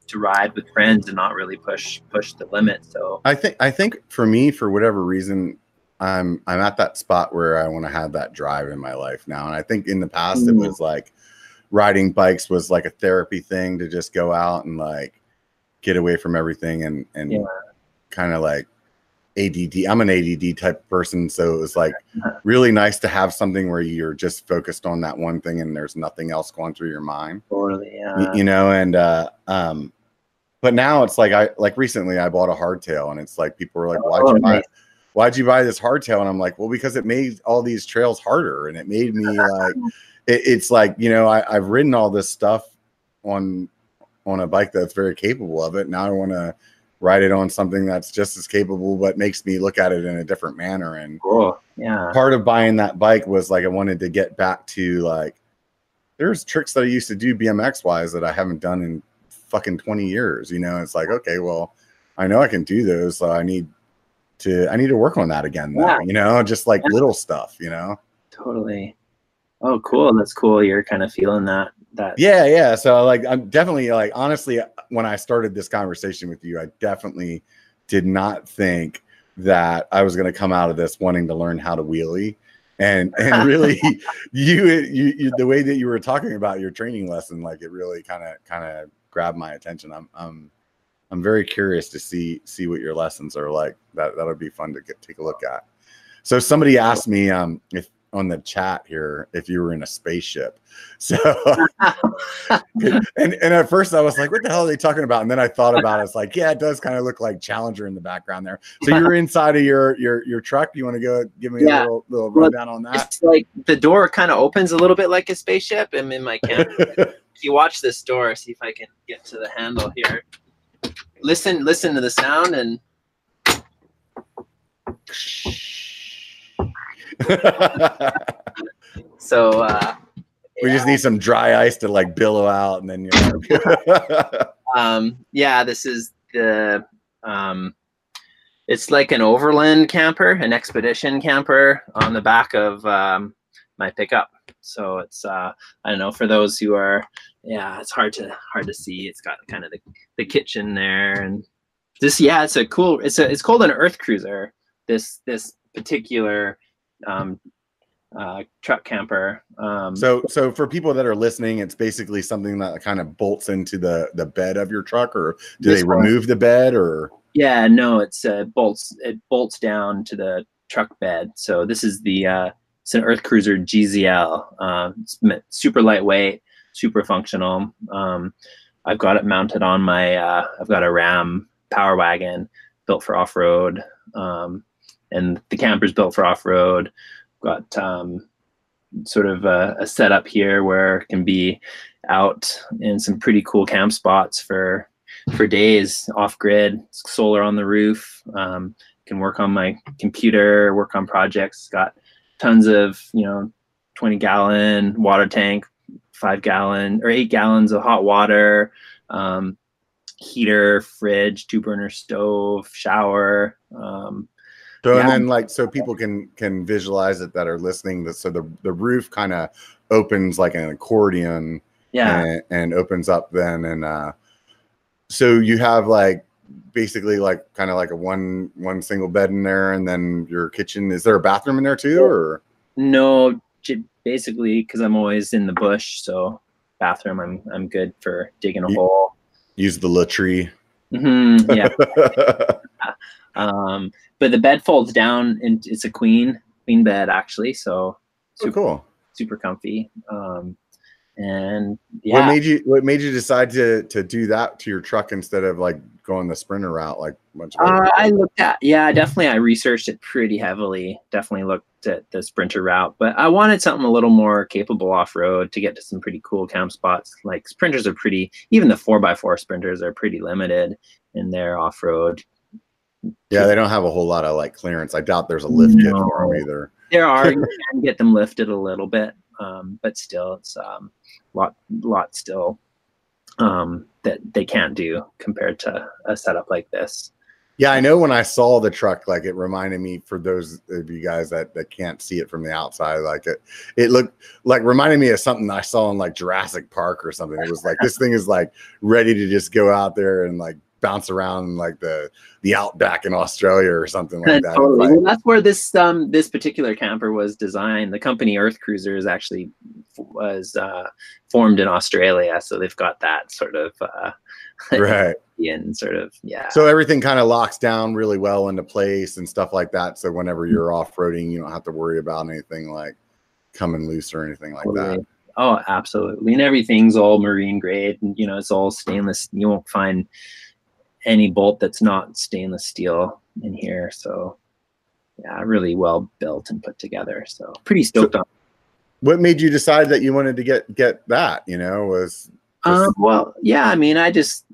to ride with friends and not really push push the limit. So I think I think for me, for whatever reason, I'm I'm at that spot where I want to have that drive in my life now. And I think in the past it Mm. was like riding bikes was like a therapy thing to just go out and like get away from everything and and Yeah. kind of like ADD. I'm an ADD type of person, so it was like really nice to have something where you're just focused on that one thing and there's nothing else going through your mind totally, yeah, you know and uh um but now it's like i like recently i bought a hardtail and it's like people were like why'd Oh, you buy why'd you buy this hardtail? And i'm like well because it made all these trails harder and it made me like it, it's like you know I, i've ridden all this stuff on on a bike that's very capable of it. Now i want to ride it on something that's just as capable but makes me look at it in a different manner. And cool, yeah, part of buying that bike was like I wanted to get back to like there's tricks that I used to do BMX wise that I haven't done in fucking 20 years. You know, it's like, okay, well, I know I can do those, so I need to I need to work on that again Yeah. you know, just like Yeah. little stuff, you know. totally. Oh, cool. That's cool. You're kind of feeling that that. Yeah, yeah. So like I'm definitely like honestly when I started this conversation with you, I definitely did not think that I was going to come out of this wanting to learn how to wheelie. And and really you, you you the way that you were talking about your training lesson like it really kind of kind of grabbed my attention. I'm I'm I'm very curious to see see what your lessons are like. That that would be fun to get take a look at. So somebody asked me um if on the chat here if you were in a spaceship. So, and and at first I was like, "What the hell are they talking about?" And then I thought about it. It's like, yeah, it does kind of look like Challenger in the background there. So you're inside of your your your truck. You want to go give me Yeah. a little little rundown on that? It's like the door kind of opens a little bit like a spaceship. I'm in my camp. if you watch this door, see if I can get to the handle here. Listen, listen to the sound, and so uh, we just need some dry ice to like billow out, and then you know. um, yeah, this is the um, it's like an overland camper, an expedition camper on the back of um, my pickup. So it's uh, I don't know for those who are yeah, it's hard to hard to see. It's got kind of the, the kitchen there and this yeah, it's a cool it's a it's called an earth cruiser. This this particular um, uh, truck camper. Um, so so for people that are listening, it's basically something that kind of bolts into the the bed of your truck, or do they remove the bed, or Yeah, no, it's uh, bolts. It bolts down to the truck bed. So this is the uh, it's an Earth Cruiser GZL. Um, it's super lightweight, super functional. Um, I've got it mounted on my. Uh, I've got a Ram Power Wagon built for off road, um, and the camper's built for off road. Got um, sort of a, a setup here where it can be out in some pretty cool camp spots for for days off grid, solar on the roof. Um, can work on my computer, work on projects. Got tons of you know, twenty gallon water tank, five gallon or eight gallons of hot water, um, heater, fridge, two burner stove, shower. Um, so and then like so people can can visualize it that are listening. That so the the roof kind of opens like an accordion, yeah, and, and opens up then, and uh, so you have like basically like kind of like a one one single bed in there, and then your kitchen. Is there a bathroom in there too, or no, basically because I'm always in the bush, so bathroom. I'm I'm good for digging a You- hole. use the latrine? Hmm yeah. Um, but the bed folds down and it's a queen queen bed actually, so Oh, super cool. super comfy. Um, and yeah. What made you What made you decide to to do that to your truck instead of like going the sprinter route like a bunch uh. I looked at yeah, definitely. I researched it pretty heavily. Definitely looked at the sprinter route, but I wanted something a little more capable off road to get to some pretty cool camp spots. Like sprinters are pretty, even the four x four sprinters are pretty limited in their off road. yeah, they don't have a whole lot of like clearance. I doubt there's a lift kit for them either. there are you can get them lifted a little bit um, but still it's um, lot lot still um, that they can't do compared to a setup like this Yeah, I know when I saw the truck, like it reminded me for those of you guys that, that can't see it from the outside, like it it looked like reminded me of something I saw in like Jurassic Park or something. It was like this thing is like ready to just go out there and like bounce around like the the outback in Australia or something like that. totally. Like, well, that's where this um, this particular camper was designed the company earth cruisers actually was uh, formed in australia so they've got that sort of uh, right. and sort of yeah So everything kind of locks down really well into place and stuff like that. So whenever mm-hmm. you're off roading, you don't have to worry about anything like coming loose or anything like that. Oh, absolutely. And everything's all marine grade and you know, it's all stainless. You won't find any bolt that's not stainless steel in here. So yeah, really well built and put together. So pretty stoked on What made you decide that you wanted to get get that? You know, was Um, well, yeah, I mean, I just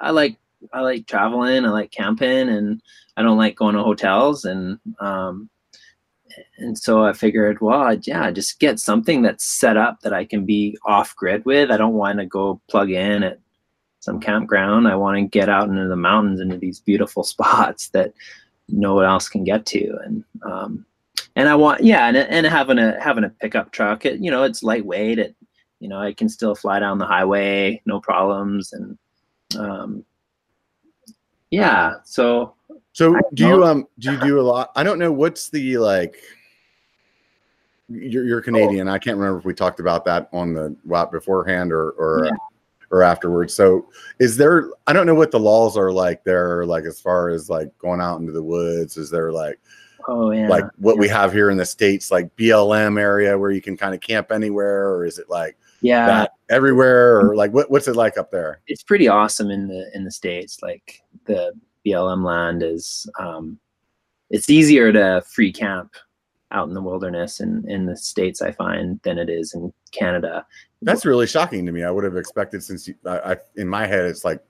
I like I like traveling, I like camping, and I don't like going to hotels, and um, and so I figured, well, yeah, just get something that's set up that I can be off grid with. I don't want to go plug in at some campground. I want to get out into the mountains, into these beautiful spots that no one else can get to, and um, and I want, yeah, and and having a having a pickup truck, it, you know, it's lightweight. It you know i can still fly down the highway no problems and um yeah so so do you um do you do a lot? I don't know what's the like you're, you're Canadian. I can't remember if we talked about that on the wow beforehand or or Yeah. or afterwards. So is there I don't know what the laws are like there like as far as like going out into the woods is there like Oh yeah. like what we have here in the states, like BLM area where you can kind of camp anywhere, or is it like yeah. everywhere, or like what, what's it like up there? it's pretty awesome in the in the states like the blm land is um it's easier to free camp out in the wilderness in in the states i find than it is in canada That's really shocking to me. I would have expected since you, I, I in my head it's like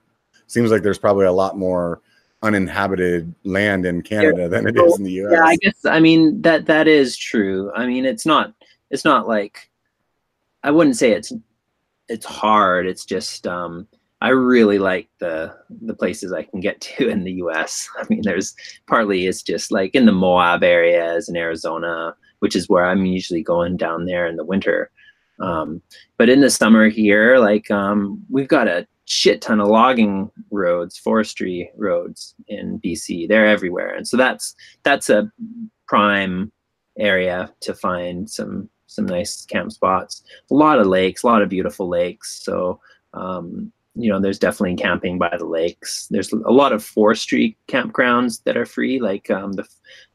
seems like there's probably a lot more uninhabited land in Canada than it is in the US. yeah i guess i mean that that is true i mean it's not it's not like i wouldn't say it's it's hard. It's just um i really like the the places i can get to in the us i mean there's partly it's just like in the moab areas in arizona which is where i'm usually going down there in the winter. Um but in the summer here like um we've got a shit ton of logging roads forestry roads in bc they're everywhere. And so that's that's a prime area to find some some nice camp spots. A lot of lakes, a lot of beautiful lakes. So um, you know, there's definitely camping by the lakes. There's a lot of forestry campgrounds that are free, like um, the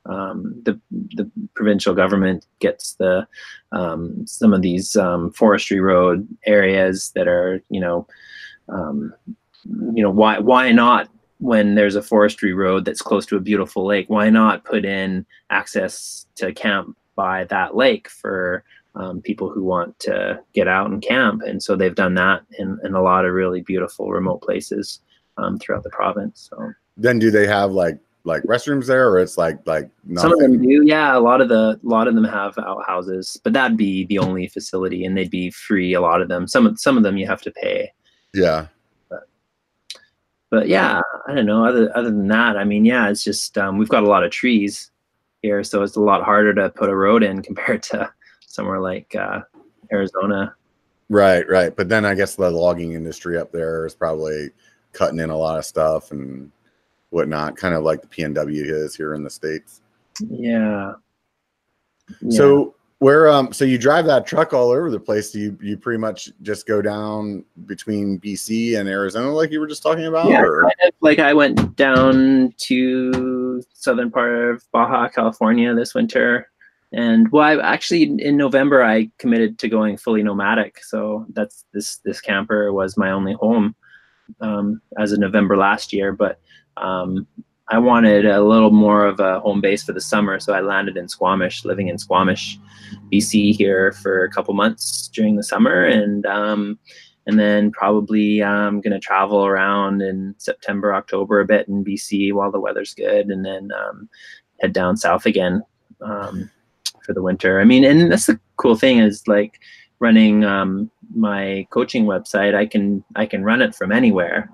um, the the provincial government gets the um, some of these um, forestry road areas that are you know um, you know why why not when there's a forestry road that's close to a beautiful lake why not put in access to camp by that lake for um, people who want to get out and camp. And so they've done that in, in a lot of really beautiful remote places um, throughout the province so. Then do they have like like restrooms there, or it's like like some of them do yeah. A lot of the a lot of them have outhouses but that'd be the only facility and they'd be free a lot of them. Some of some of them you have to pay. Yeah, but yeah, I don't know. Other other than that, I mean, yeah, it's just um, we've got a lot of trees here, so it's a lot harder to put a road in compared to somewhere like uh, Arizona. right, right. But then I guess the logging industry up there is probably cutting in a lot of stuff and whatnot, kind of like the PNW is here in the states. Yeah. Yeah. So where um so you drive that truck all over the place. Do you you pretty much just go down between BC and Arizona like you were just talking about? yeah, or- kind of like I went down to southern part of Baja California this winter, and well, I actually in November I committed to going fully nomadic. So that's this this camper was my only home um, as of November last year, but um, I wanted a little more of a home base for the summer, so I landed in Squamish, living in Squamish, BC here for a couple months during the summer, and um, and then probably I'm gonna travel around in September, October a bit in BC while the weather's good, and then um, head down south again um, for the winter. I mean, and that's the cool thing is like running um, my coaching website. I can I can run it from anywhere.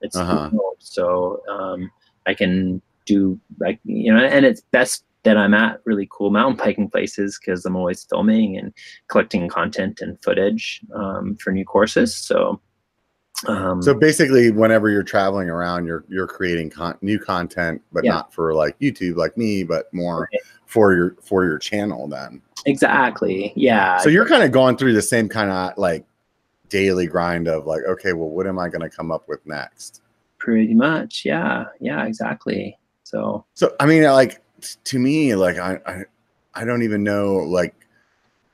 It's Uh-huh. remote, so um, I can do like you know, and it's best that I'm at really cool mountain biking places because I'm always filming and collecting content and footage um, for new courses. So, um, So basically, whenever you're traveling around, you're you're creating con- new content, but Yeah. not for like YouTube, like me, but more Right. for your for your channel. Then, exactly, yeah. so you're kind of going through the same kind of like daily grind of like, okay, well, what am I going to come up with next? pretty much, yeah, yeah, exactly. So, So I mean, like to me, like I I, I don't even know like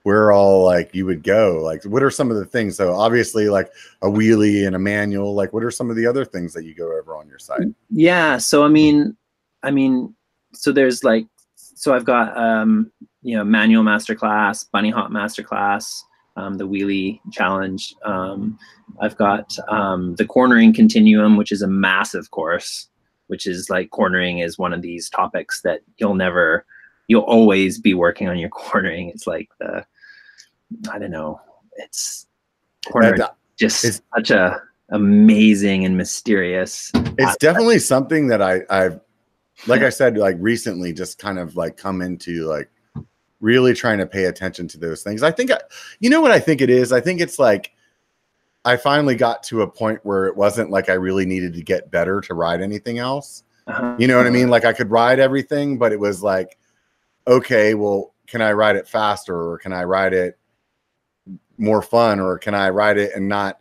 where all like you would go. Like, what are some of the things? So obviously, like a wheelie and a manual. Like, what are some of the other things that you go over on your site? yeah so i mean i mean so there's like so i've got um you know manual masterclass bunny hop masterclass um, the wheelie challenge um, i've got um, the cornering continuum which is a massive course which is like hmm. cornering is one of these topics that you'll never you'll always be working on your cornering. It's like the i don't know. It's cornering That- just it's- such a amazing and mysterious it's definitely something that I I've like I said like recently just kind of like come into like really trying to pay attention to those things. I think I, you know what I think it is. I think it's like I finally got to a point where it wasn't like I really needed to get better to ride anything else. Uh-huh. You know what I mean? Like I could ride everything, but it was like, okay, well, can I ride it faster or can I ride it more fun or can I ride it and not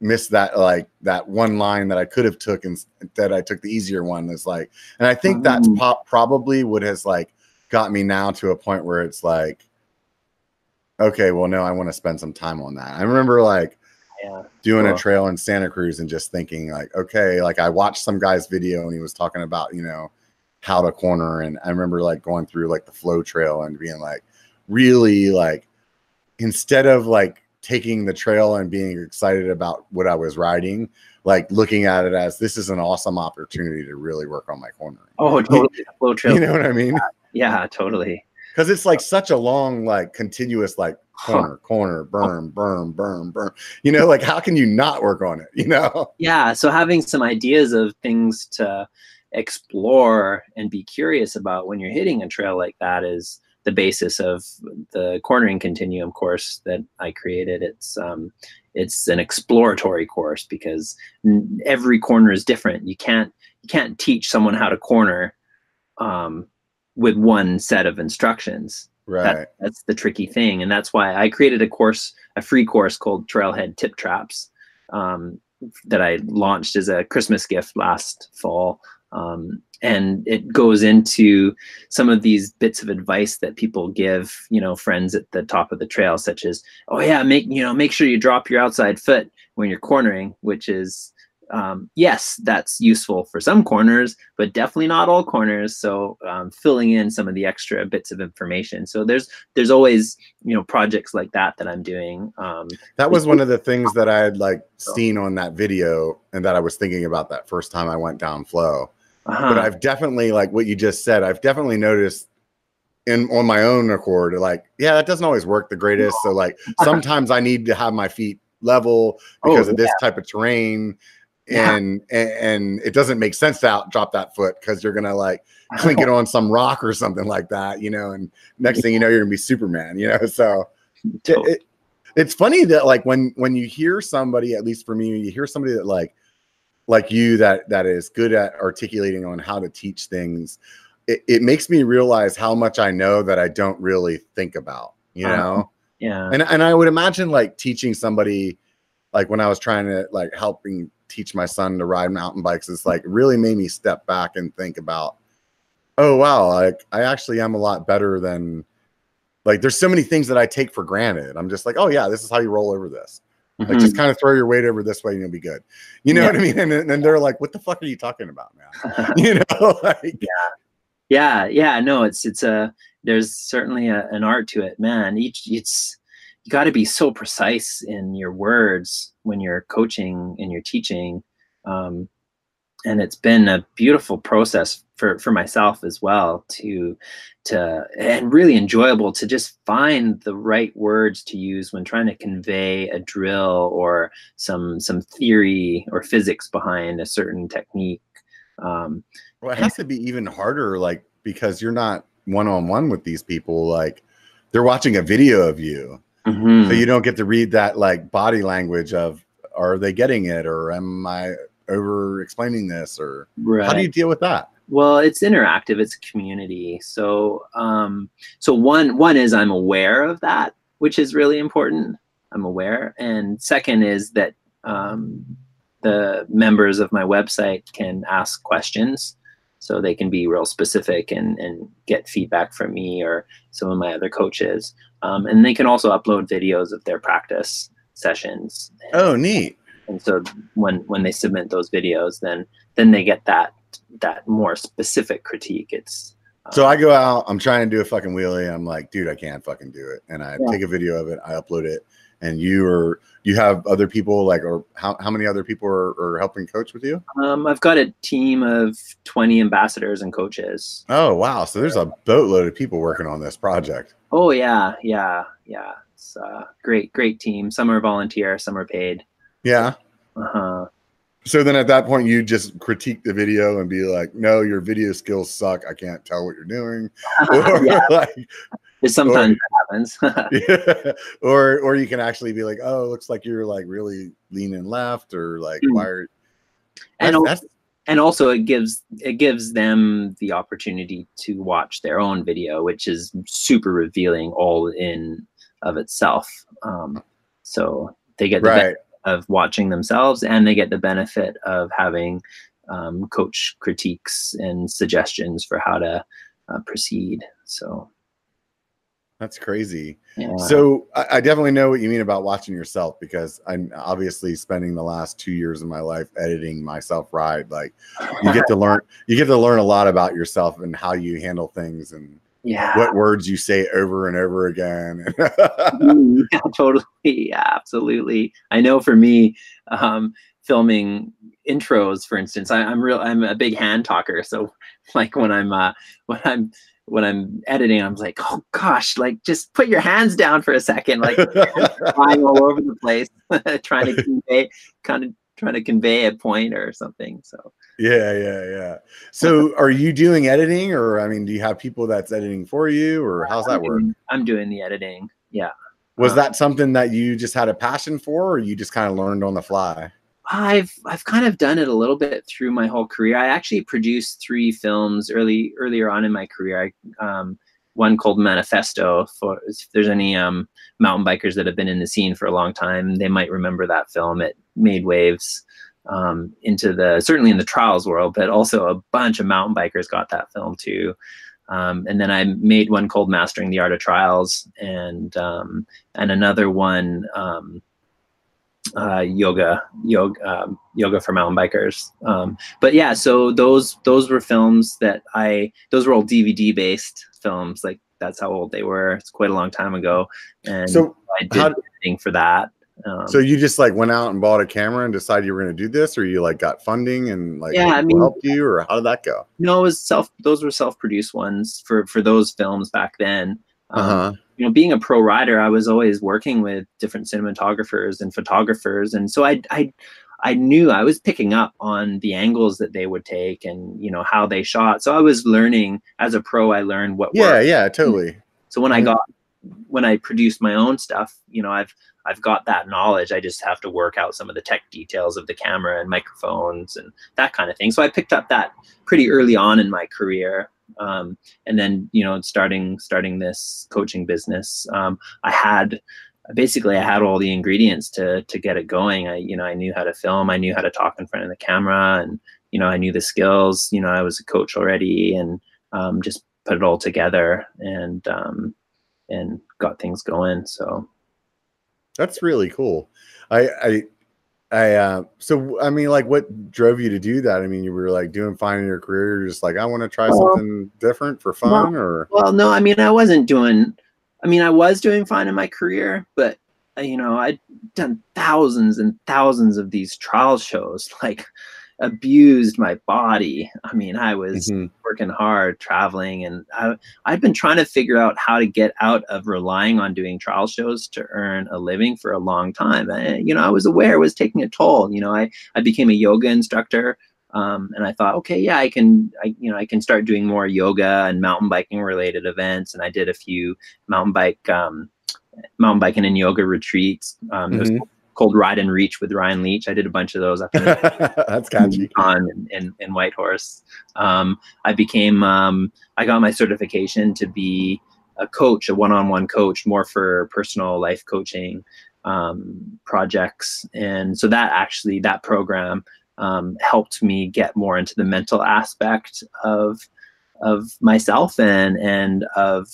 miss that like that one line that I could have took and instead I took the easier one. That's like, and I think that's Mm. pop probably what has like got me now to a point where it's like, okay, well, no, I want to spend some time on that. I remember like Yeah. doing Cool. a trail in Santa Cruz and just thinking like, okay, like I watched some guy's video and he was talking about, you know, how to corner. And I remember like going through like the flow trail and being like, really like, instead of like taking the trail and being excited about what I was riding, like looking at it as this is an awesome opportunity to really work on my cornering. Oh, totally. Flow trail. You know what I mean? Yeah, totally. Because it's like such a long, like continuous, like Huh. Corner, corner, berm, berm, berm, berm. You know, like how can you not work on it? You know? Yeah. So having some ideas of things to explore and be curious about when you're hitting a trail like that is the basis of the cornering continuum course that I created. It's um, it's an exploratory course because every corner is different. You can't you can't teach someone how to corner um, with one set of instructions. Right. That, that's the tricky thing, and that's why I created a course, a free course called Trailhead Tip Traps, um, that I launched as a Christmas gift last fall. Um, and it goes into some of these bits of advice that people give, you know, friends at the top of the trail, such as, "Oh yeah, make you know, make sure you drop your outside foot when you're cornering," which is um, yes, that's useful for some corners, but definitely not all corners. So um, filling in some of the extra bits of information. So there's there's always you know projects like that that I'm doing. Um, That was one of the things that I had like seen on that video and that I was thinking about that first time I went down flow. uh-huh. But I've definitely like what you just said, I've definitely noticed in on my own accord, like, yeah, that doesn't always work the greatest. So like sometimes I need to have my feet level Oh, because of this type of terrain. Yeah. And, and and it doesn't make sense to out drop that foot because you're gonna like clink it on some rock or something like that, you know. And next thing you know, you're gonna be Superman, you know. So it- it- it's funny that like when when you hear somebody at least for me you hear somebody that like like you that that is good at articulating on how to teach things it, it makes me realize how much i know that i don't really think about you Uh-huh. know yeah. and and i would imagine like teaching somebody like when i was trying to like helping teach my son to ride mountain bikes it's like really made me step back and think about oh wow like i actually am a lot better than like there's so many things that i take for granted. I'm just like oh yeah this is how you roll over this. Like Mhm. just kind of throw your weight over this way and you'll be good. You know Yeah. what i mean? And, they're like what the fuck are you talking about man? You know like yeah. Yeah no it's it's a there's certainly a, an art to it man. Each it's you got to be so precise in your words when you're coaching and you're teaching um, and it's been a beautiful process for for myself as well to to and really enjoyable to just find the right words to use when trying to convey a drill or some some theory or physics behind a certain technique um, well it has to be even harder like because you're not one-on-one with these people like they're watching a video of you mhm. so you don't get to read that like body language of are they getting it or am i over explaining this or right. how do you deal with that Well, it's interactive. It's a community. So, um, so one one is I'm aware of that, which is really important. I'm aware, and second is that um, the members of my website can ask questions, so they can be real specific and and get feedback from me or some of my other coaches, um, and they can also upload videos of their practice sessions. oh neat and so when when they submit those videos, then then they get that that more specific critique. It's So um, I go out, I'm trying to do a fucking wheelie. I'm like, dude, I can't fucking do it. And I Yeah. take a video of it, I upload it. And you are you have other people like or how, how many other people are, are helping coach with you? um, I've got a team of twenty ambassadors and coaches. Oh wow. So there's a boatload of people working on this project. Oh yeah, yeah, yeah. It's a great, great team. Some are volunteer, some are paid. Yeah. Uh-huh. So then at that point you just critique the video and be like, no, your video skills suck. I can't tell what you're doing. Or yeah, like it sometimes happens. yeah. or or you can actually be like, oh, it looks like you're like really leaning left or like Mm. and that's, al- and also it gives it gives them the opportunity to watch their own video which is super revealing all in of itself um, so they get the right. benefit of watching themselves and they get the benefit of having um, coach critiques and suggestions for how to uh, proceed So that's crazy. yeah. So I, I definitely know what you mean about watching yourself because I'm obviously spending the last two years of my life editing myself ride. Like you get to learn, you get to learn a lot about yourself and how you handle things and yeah. what words you say over and over again. Mm, yeah, totally. Yeah, absolutely. I know for me, um, filming intros, for instance, I, I'm real. I'm a big hand talker. So, like when I'm uh, when I'm when I'm editing, I'm like, oh gosh, like just put your hands down for a second, like flying all over the place, trying to convey, kind of trying to convey a point or something. So yeah, yeah, yeah. So are you doing editing or I mean, do you have people that's editing for you or how's that I'm work? doing- I'm doing the editing. Yeah. Was Uh, that something that you just had a passion for or you just kind of learned on the fly? I've I've kind of done it a little bit through my whole career. I actually produced three films early earlier on in my career. I, um, one called Manifesto. For if there's any um, mountain bikers that have been in the scene for a long time, they might remember that film. It made waves um, into the certainly in the trials world, but also a bunch of mountain bikers got that film too. Um, and then I made one called Mastering the Art of Trials, and um, and another one. Um, uh, yoga, yoga, um, yoga for mountain bikers. Um, but yeah, so those those were films that I those were all DVD based films. Like that's how old they were. It's quite a long time ago, and So I did how- editing for that. Um, So you just like went out and bought a camera and decided you were going to do this, or you like got funding and like Yeah, I mean- helped you, or how did that go? no, it was self. Those were self produced ones for for those films back then. Um, Uh huh. You know, being a pro rider, I was always working with different cinematographers and photographers, and so I, I, I knew I was picking up on the angles that they would take and you know how they shot. So I was learning as a pro. I learned what Yeah, worked. yeah, totally. So when I got when I produced my own stuff, you know, I've I've got that knowledge. I just have to work out some of the tech details of the camera and microphones and that kind of thing. So I picked up that pretty early on in my career. Um, and then you know, starting starting this coaching business, um, I had basically I had all the ingredients to to get it going. I you know I knew how to film, I knew how to talk in front of the camera, and you know I knew the skills. You know I was a coach already, and um, just put it all together and um, and got things going. So That's really cool. I, I, I, uh, so I mean, like, what drove you to do that? I mean, you were like doing fine in your career. You're just like, I want to try Well, something different for fun, or well, no, I mean I wasn't doing. I mean I was doing fine in my career, but uh, you know I'd done thousands and thousands of these trial shows, like abused my body. I mean I was Mhm. working hard, traveling, and I, I've been trying to figure out how to get out of relying on doing trial shows to earn a living for a long time. I, you know, I was aware it was taking a toll. You know, I, I became a yoga instructor, um, and I thought, okay, yeah, I can, I, you know, I can start doing more yoga and mountain biking related events. And I did a few mountain bike, um, mountain biking and yoga retreats. Um, It was Mhm. Called Ride and Reach with Ryan Leach. I did a bunch of those up in that's catchy. on in Whitehorse. Um, I became, um, I got my certification to be a coach, a one-on-one coach, more for personal life coaching um, projects. And so that actually, that program um, helped me get more into the mental aspect of of myself and and of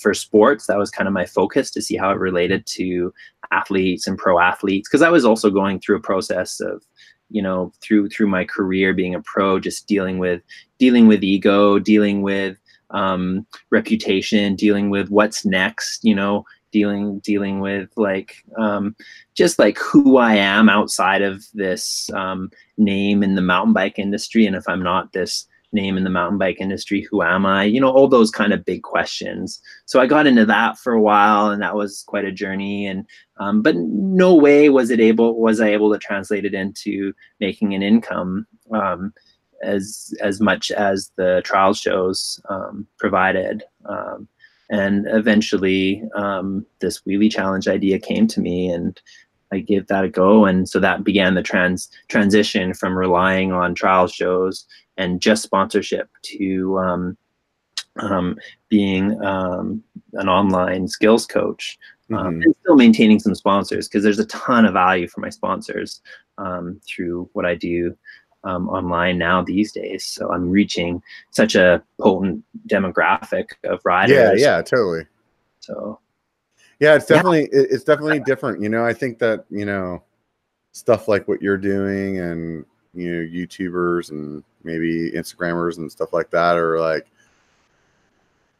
for sports. That was kind of my focus to see how it related to athletes and pro athletes because I was also going through a process of you know through through my career being a pro just dealing with dealing with ego dealing with um, reputation dealing with what's next you know dealing dealing with like um, just like who i am outside of this um, name in the mountain bike industry. And if i'm not this name in the mountain bike industry who am i? You know all those kind of big questions. So i got into that for a while and that was quite a journey. And um, but no way was it able was i able to translate it into making an income um, as as much as the trial shows um, provided. Um, and eventually um, this wheelie challenge idea came to me and i gave that a go. And so that began the trans transition from relying on trial shows and just sponsorship to um, um, being um, an online skills coach um, Mhm. and still maintaining some sponsors because there's a ton of value for my sponsors um, through what I do um, online now these days. So I'm reaching such a potent demographic of riders. Yeah, yeah, totally. So yeah, it's definitely yeah. it's definitely different. You know, I think that you know stuff like what you're doing and you know YouTubers and maybe Instagrammers and stuff like that are like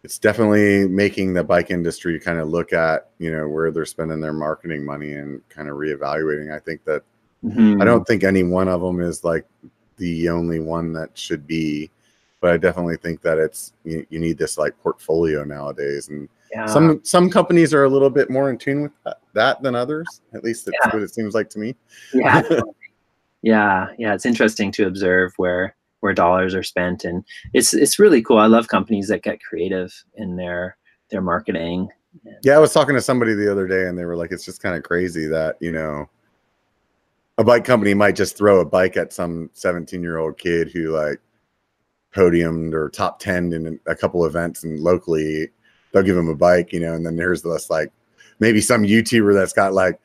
it's definitely making the bike industry kind of look at you know where they're spending their marketing money and kind of reevaluating. I think that mm-hmm. I don't think any one of them is like the only one that should be, but I definitely think that it's you, you need this like portfolio nowadays and. Yeah. Some some companies are a little bit more in tune with that, that than others. At least that's yeah. what it seems like to me. Yeah, yeah, yeah. It's interesting to observe where where dollars are spent. And it's it's really cool. I love companies that get creative in their their marketing. Yeah i was talking to somebody the other day and they were like it's just kind of crazy that you know a bike company might just throw a bike at some 17 year old kid who like podiumed or top 10 in a couple events and locally they'll give him a bike you know and then there's this like maybe some youtuber that's got like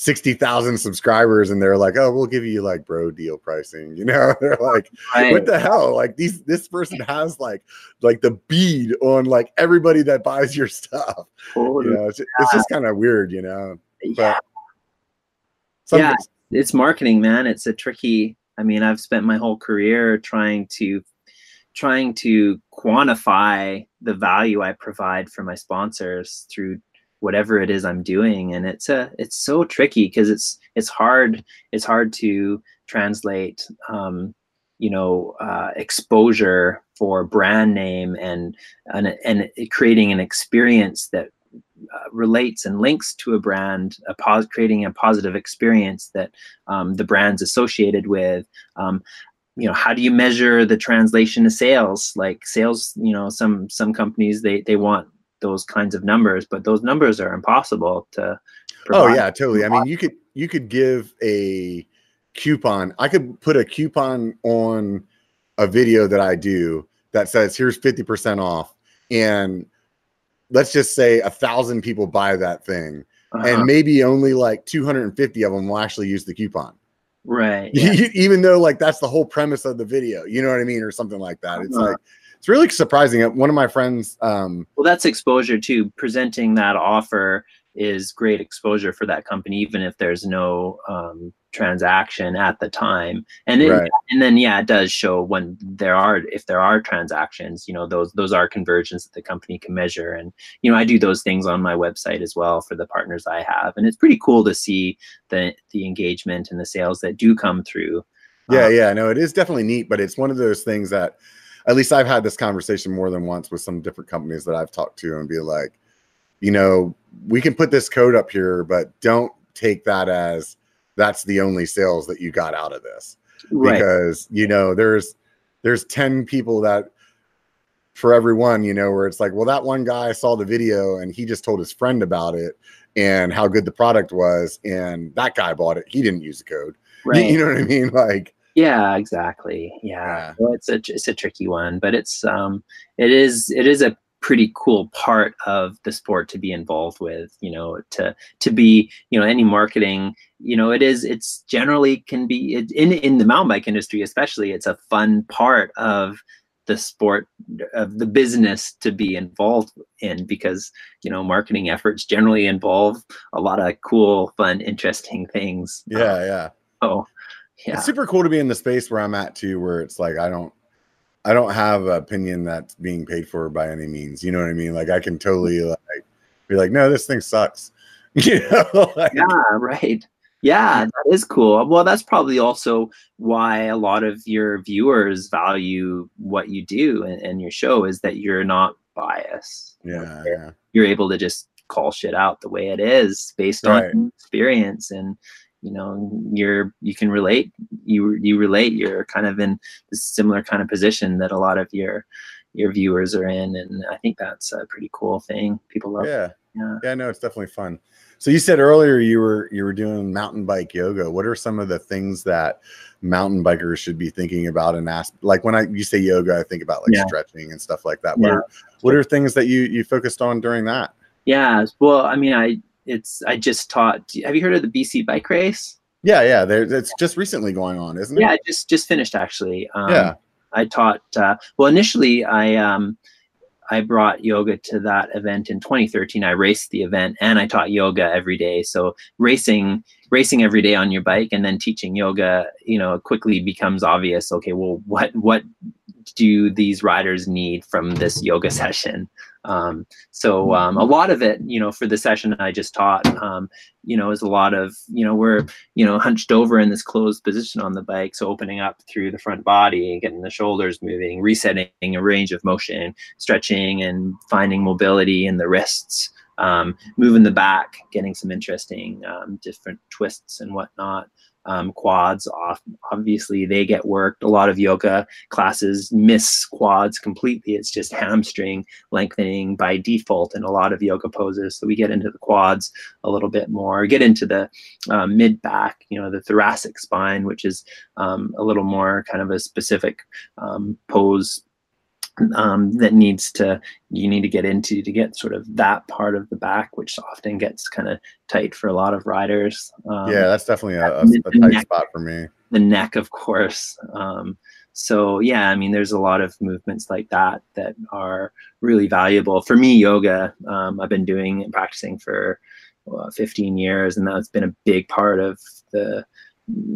60,000 subscribers and they're like, oh, we'll give you like bro deal pricing. You know, they're like, right. what the hell? Like these, this person has like, like the bead on like everybody that buys your stuff. You know, it's, it's just kind of weird, you know. Yeah. yeah, it's marketing, man. It's a tricky. I mean, I've spent my whole career trying to trying to quantify the value I provide for my sponsors through whatever it is I'm doing. And it's a it's so tricky because it's it's hard it's hard to translate um, you know uh, exposure for brand name and and and creating an experience that uh, relates and links to a brand, a pos- creating a positive experience that um, the brand's associated with. Um, you know, how do you measure the translation to sales? Like sales, you know, some some companies they they want those kinds of numbers, but those numbers are impossible to. Oh yeah, totally. I mean, you could you could give a coupon. I could put a coupon on a video that I do that says here's 50% off and let's just say a thousand people buy that thing uh-huh. and maybe only like 250 of them will actually use the coupon right yeah. even though like that's the whole premise of the video you know what i mean or something like that it's uh-huh. like it's really surprising. One of my friends. Um, well, that's exposure too. Presenting that offer is great exposure for that company, even if there's no um, transaction at the time. And it, right. and then yeah, it does show when there are if there are transactions. You know, those those are conversions that the company can measure. And you know, I do those things on my website as well for the partners I have, and it's pretty cool to see the the engagement and the sales that do come through. Yeah, um, yeah, no, it is definitely neat, but it's one of those things that at least I've had this conversation more than once with some different companies that I've talked to and be like, you know, we can put this code up here, but don't take that as that's the only sales that you got out of this. Right. Because, you know, there's there's 10 people that for everyone, you know, where it's like, well, that one guy saw the video and he just told his friend about it and how good the product was, and that guy bought it. He didn't use the code. Right. You, you know what I mean? Like, yeah, exactly. Yeah, yeah. Well, it's a it's a tricky one, but it's um it is it is a pretty cool part of the sport to be involved with you know to to be you know any marketing you know it is it's generally can be it, in in the mountain bike industry especially it's a fun part of the sport of the business to be involved in because you know marketing efforts generally involve a lot of cool fun interesting things yeah um, yeah oh yeah. It's super cool to be in the space where I'm at too, where it's like I don't I don't have an opinion that's being paid for by any means. You know what I mean? Like I can totally mm-hmm. like be like, no, this thing sucks. you know? like, yeah, right. Yeah, that is cool. Well, that's probably also why a lot of your viewers value what you do and, and your show is that you're not biased. Yeah, yeah. You're able to just call shit out the way it is based right. on experience and you know you're you can relate you you relate you're kind of in a similar kind of position that a lot of your your viewers are in and i think that's a pretty cool thing. People love yeah. yeah. Yeah no it's definitely fun. So you said earlier you were you were doing mountain bike yoga. What are some of the things that mountain bikers should be thinking about and ask like when i you say yoga i think about like yeah. stretching and stuff like that. What yeah. are what are things that you you focused on during that? Yeah well i mean i it's I just taught. Have you heard of the BC bike race? Yeah, yeah. There, it's just recently going on, isn't it? Yeah, just just finished actually. Um, Yeah. I taught. Uh, well, initially, I um, I brought yoga to that event in 2013. I raced the event and I taught yoga every day. So racing racing every day on your bike and then teaching yoga, you know, quickly becomes obvious. Okay, well, what what do these riders need from this yoga session? Um, so um, a lot of it, you know, for the session I just taught, um, you know, is a lot of, you know, we're, you know, hunched over in this closed position on the bike. So opening up through the front body, getting the shoulders moving, resetting a range of motion, stretching and finding mobility in the wrists, um, moving the back, getting some interesting um, different twists and whatnot. Um, quads off obviously they get worked. A lot of yoga classes miss quads completely. It's just hamstring lengthening by default in a lot of yoga poses. So we get into the quads a little bit more get into the um, mid back you know the thoracic spine which is um, a little more kind of a specific um, pose um, that needs to you need to get into to get sort of that part of the back, which often gets kind of tight for a lot of riders. Um, yeah, that's definitely a, a, a tight neck- spot for me. the neck, of course. Um, so yeah, I mean, there's a lot of movements like that that are really valuable for me. Yoga, um, I've been doing and practicing for uh, 15 years, and that's been a big part of the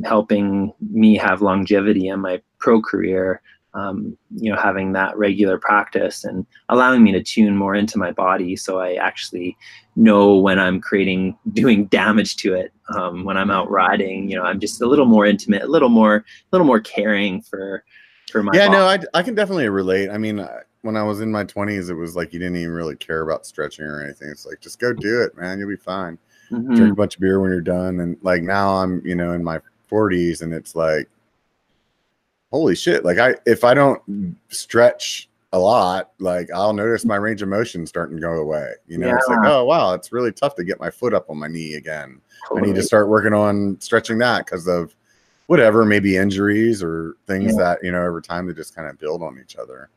helping me have longevity in my pro career. Um, you know, having that regular practice and allowing me to tune more into my body, so I actually know when I'm creating, doing damage to it. Um, when I'm out riding, you know, I'm just a little more intimate, a little more, a little more caring for, for my. Yeah, body. no, I, I can definitely relate. I mean, I- when I was in my 20s, it was like you didn't even really care about stretching or anything. It's like, just go do it, man. You'll be fine. Mhm. Drink a bunch of beer when you're done. And like now I'm, you know, in my 40s and it's like, holy shit. Like, I, if I don't stretch a lot, like I'll notice my range of motion starting to go away. You know, it's like, oh, wow, it's really tough to get my foot up on my knee again. I need to start working on stretching that because of whatever, maybe injuries or things Yeah. that, you know, over time they just kind of build on each other.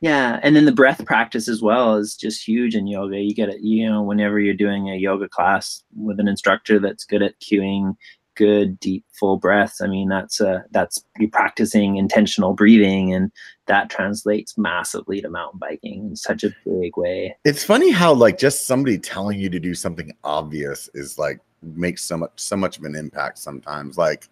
Yeah, and then the breath practice as well is just huge in yoga. You get it, you know, whenever you're doing a yoga class with an instructor that's good at cueing good deep full breaths. I mean, that's uh that's you practicing intentional breathing, and that translates massively to mountain biking in such a big way. It's funny how like just somebody telling you to do something obvious is like makes so much so much of an impact sometimes. Like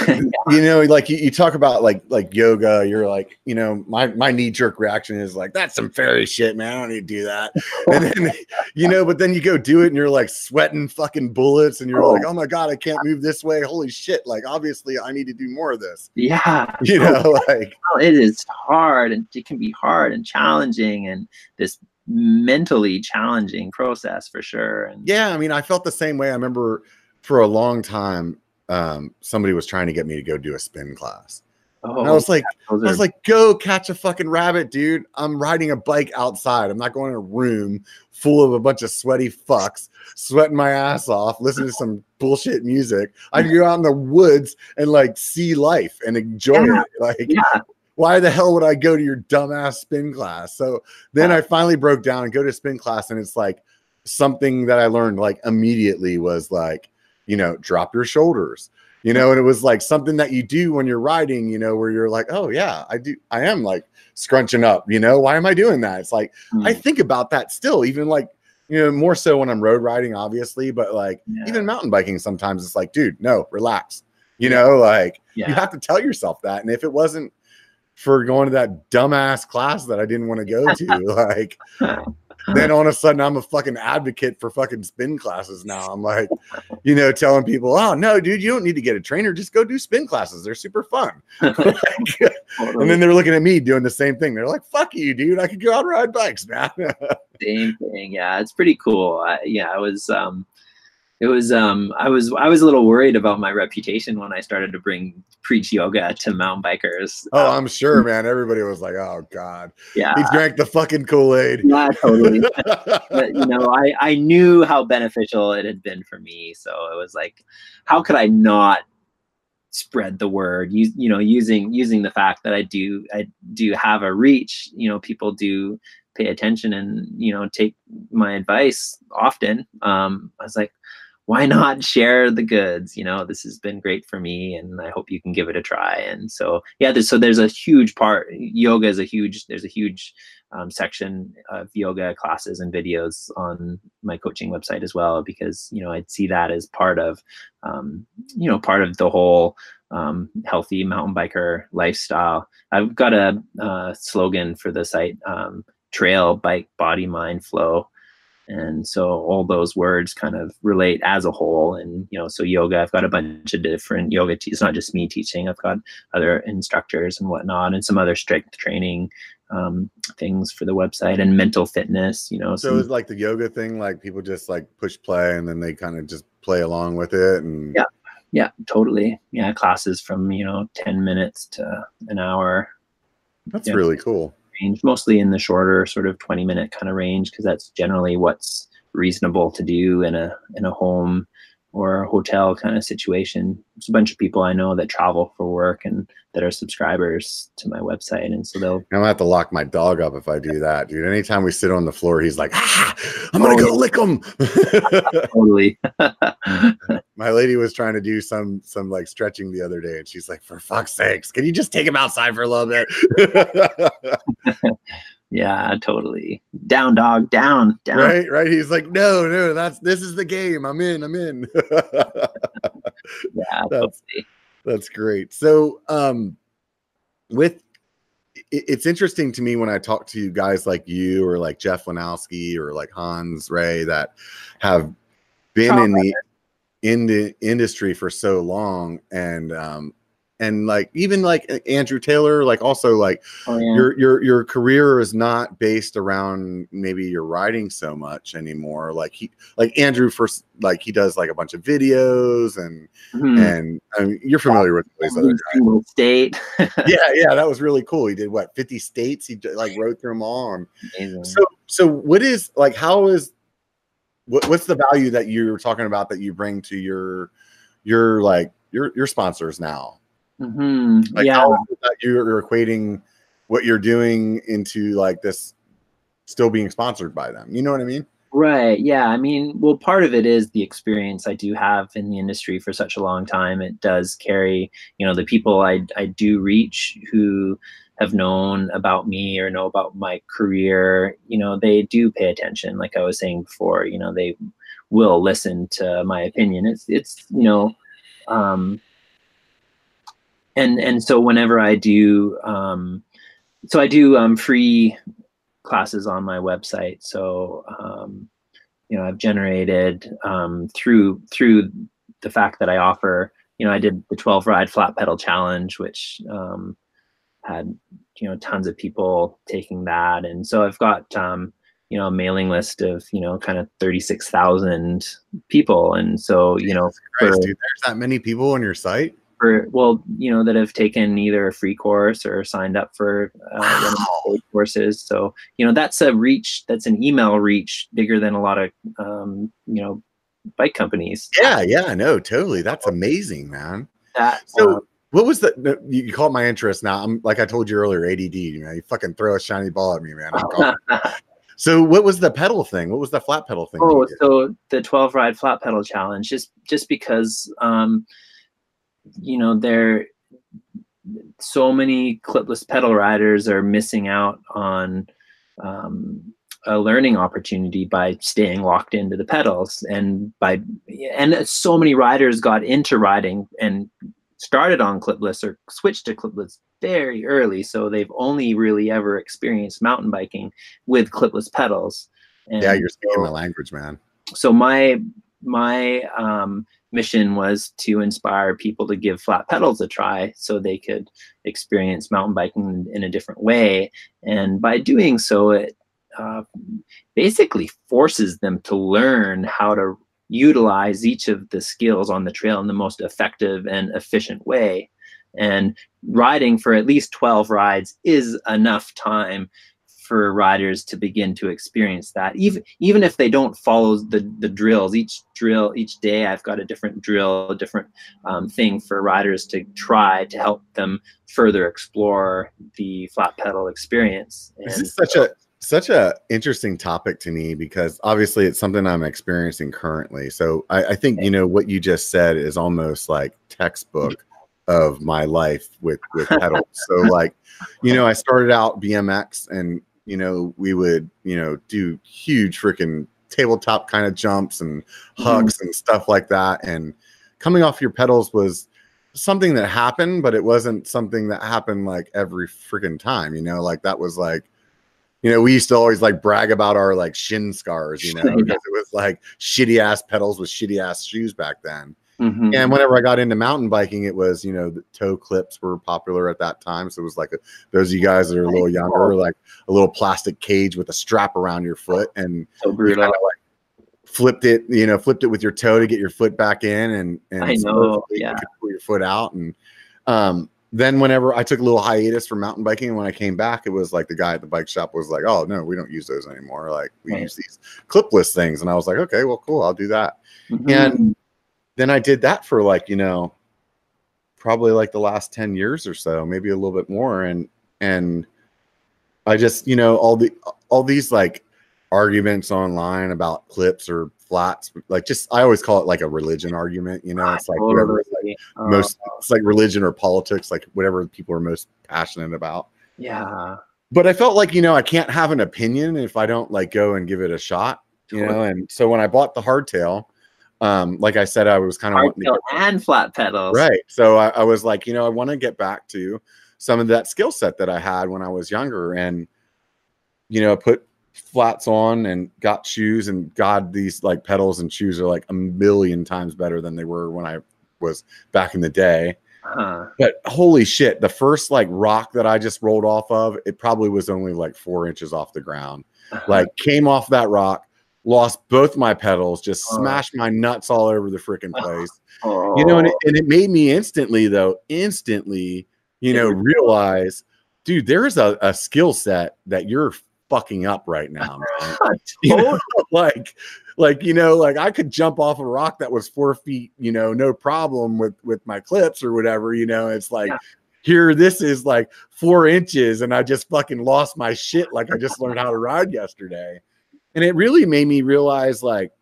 you know, like you, you talk about like like yoga, you're like, you know, my my knee jerk reaction is like, that's some fairy shit, man. I don't need to do that. And then you know, but then you go do it and you're like sweating fucking bullets, and you're like, oh, oh my god, I can't move this way. Holy shit! Like obviously, I need to do more of this. yeah, You know, like Oh, it is hard and it can be hard and challenging and this mentally challenging process for sure. And Yeah, I mean, I felt the same way. I remember for a long time, um, somebody was trying to get me to go do a spin class. oh, And I was like, those I are- was like, go catch a fucking rabbit, dude. I'm riding a bike outside. I'm not going in a room full of a bunch of sweaty fucks, sweating my ass off, listening to some bullshit music. I can go out in the woods and like see life and enjoy Yeah. it. Like, yeah, why the hell would I go to your dumbass spin class? So then I finally broke down and go to spin class, and it's like something that I learned like immediately was like, you know, drop your shoulders, you know, and it was like something that you do when you're riding, you know, where you're like, oh yeah, I do, I am like scrunching up, you know, why am I doing that? It's like I Mm, think about that still, even like you know, more so when I'm road riding, obviously, but like yeah, even mountain biking, sometimes it's like, dude, no, relax, you know, like yeah. you have to tell yourself that. And if it wasn't for going to that dumbass class that I didn't want to go to, like then all of a sudden I'm a fucking advocate for fucking spin classes now. I'm like, you know, telling people, oh no, dude, you don't need to get a trainer, just go do spin classes. They're super fun. and then they're looking at me doing the same thing. They're like, fuck you, dude. I could go out and ride bikes, man. same thing. Yeah, it's pretty cool. I, yeah, I was um it was um I was I was a little worried about my reputation when I started to bring preach yoga to mountain bikers. oh, Um, I'm sure, man. Everybody was like, oh God. yeah. He drank the fucking Kool-Aid. Yeah, totally. but you know, I, I knew how beneficial it had been for me. So it was like, how could I not spread the word? You, you know, using using the fact that I do I do have a reach. You know, people do pay attention and you know take my advice often. Um, I was like, why not share the goods? You know, this has been great for me, and I hope you can give it a try. And so, yeah, there's, so there's a huge part. Yoga is a huge. There's a huge um, section of yoga classes and videos on my coaching website as well, because you know I'd see that as part of, um, you know, part of the whole um, healthy mountain biker lifestyle. I've got a, a slogan for the site: um, trail, bike, body, mind, flow and so all those words kind of relate as a whole. And you know so yoga i've got a bunch of different yoga te- it's not just me teaching i've got other instructors and whatnot and some other strength training um, things for the website and mental fitness you know so some, it's like the yoga thing like people just like push play and then they kind of just play along with it and yeah. Yeah totally. Yeah classes from you know 10 minutes to an hour. That's yeah. really cool range, mostly in the shorter sort of 20 minute kind of range, because that's generally what's reasonable to do in a in a home or a hotel kind of situation. There's a bunch of people I know that travel for work and that are subscribers to my website. And so they'll. I'm gonna have to lock my dog up if I do that, dude. Anytime we sit on the floor, he's like, ah, I'm gonna go lick him. totally. my lady was trying to do some some like stretching the other day, and she's like, for fuck's sakes, can you just take him outside for a little bit? Yeah, totally. Down, dog, down, down. Right, right. He's like, no, no, that's this is the game. I'm in, I'm in. yeah, that's, that's great. So, um, with it's interesting to me when I talk to you guys like you or like Jeff Lenosky or like Hans Rey that have been oh, in the in the industry for so long and um and like even like Andrew Taylor, like also like oh, yeah. your your your career is not based around maybe your writing so much anymore. Like he like Andrew first like he does like a bunch of videos and mm-hmm. and I mean, you're familiar with these other guys. State. yeah, yeah, that was really cool. He did what 50 states. He like wrote through them all. And, so so what is like how is what, what's the value that you're talking about that you bring to your your like your your sponsors now? Mm-hmm. Like yeah. you're equating what you're doing into like this still being sponsored by them. You know what I mean? Right. Yeah. I mean, well, part of it is the experience I do have in the industry for such a long time. It does carry, you know, the people I, I do reach who have known about me or know about my career, you know, they do pay attention. Like I was saying before, you know, they will listen to my opinion. It's, it's, you know, um, and and so whenever I do, um, so I do um, free classes on my website. So um, you know, I've generated um, through through the fact that I offer. You know, I did the 12 ride flat pedal challenge, which um, had you know tons of people taking that, and so I've got um, you know a mailing list of you know kind of 36,000 people, and so you know, Christ, for, dude, there's that many people on your site for well you know that have taken either a free course or signed up for uh, wow. courses. So you know that's a reach that's an email reach bigger than a lot of um, you know bike companies. Yeah yeah no totally. That's amazing man. That so uh, what was the you caught my interest now. I'm like i told you earlier add you know you fucking throw a shiny ball at me man. So what was the pedal thing? What was the flat pedal thing? Oh, so the 12 ride flat pedal challenge just just because um you know, there so many clipless pedal riders are missing out on um, a learning opportunity by staying locked into the pedals and by and so many riders got into riding and started on clipless or switched to clipless very early. So they've only really ever experienced mountain biking with clipless pedals. And yeah you're speaking so, my language man. So my my um, mission was to inspire people to give flat pedals a try so they could experience mountain biking in a different way. And by doing so, it uh, basically forces them to learn how to utilize each of the skills on the trail in the most effective and efficient way. And riding for at least 12 rides is enough time for riders to begin to experience that even even if they don't follow the the drills each drill each day i've got a different drill a different um, thing for riders to try to help them further explore the flat pedal experience and this is such a such a interesting topic to me because obviously it's something I'm experiencing currently. So I, I think you know what you just said is almost like textbook of my life with with pedals. so like, you know, I started out BMX and you know we would you know do huge freaking tabletop kind of jumps and hucks mm-hmm. and stuff like that. And coming off your pedals was something that happened, but it wasn't something that happened like every freaking time. You know, like that was like you know, we used to always like brag about our like shin scars, you know, because it was like shitty ass pedals with shitty ass shoes back then. Mm-hmm. And whenever I got into mountain biking, it was, you know, the toe clips were popular at that time. So it was like a, those of you guys that are a little younger, like a little plastic cage with a strap around your foot and so brutal. Kind of like flipped it, you know, flipped it with your toe to get your foot back in and, and I know, yeah. you pull your foot out. And, um, then whenever I took a little hiatus from mountain biking, and when I came back, it was like the guy at the bike shop was like, "Oh no, we don't use those anymore. Like we right. use these clipless things." And I was like, "Okay, well, cool, I'll do that." Mm-hmm. And then I did that for like you know, probably like the last ten years or so, maybe a little bit more, and and I just you know all the all these like arguments online about clips or flats like just i always call it like a religion argument you know it's like whatever like uh, most it's like religion or politics like whatever people are most passionate about. Yeah. But i felt like you know i can't have an opinion if i don't like go and give it a shot you know and so when i bought the hardtail um like i said i was kind of hardtail and flat pedals right so I, I was like you know i want to get back to some of that skill set that i had when i was younger and you know put flats on and got shoes and god these like pedals and shoes are like a million times better than they were when i was back in the day uh-huh. but holy shit the first like rock that i just rolled off of it probably was only like four inches off the ground uh-huh. like came off that rock lost both my pedals just smashed my nuts all over the freaking place you know and it, oh. and it made me instantly though instantly you know realize dude there's a, a skill set that you're fucking up right now, you know, like, like you know, like I could jump off a rock that was four feet, you know, no problem with with my clips or whatever. You know, it's like. Yeah. Here, this is like four inches, and I just fucking lost my shit. Like I just learned how to ride yesterday, and it really made me realize, like,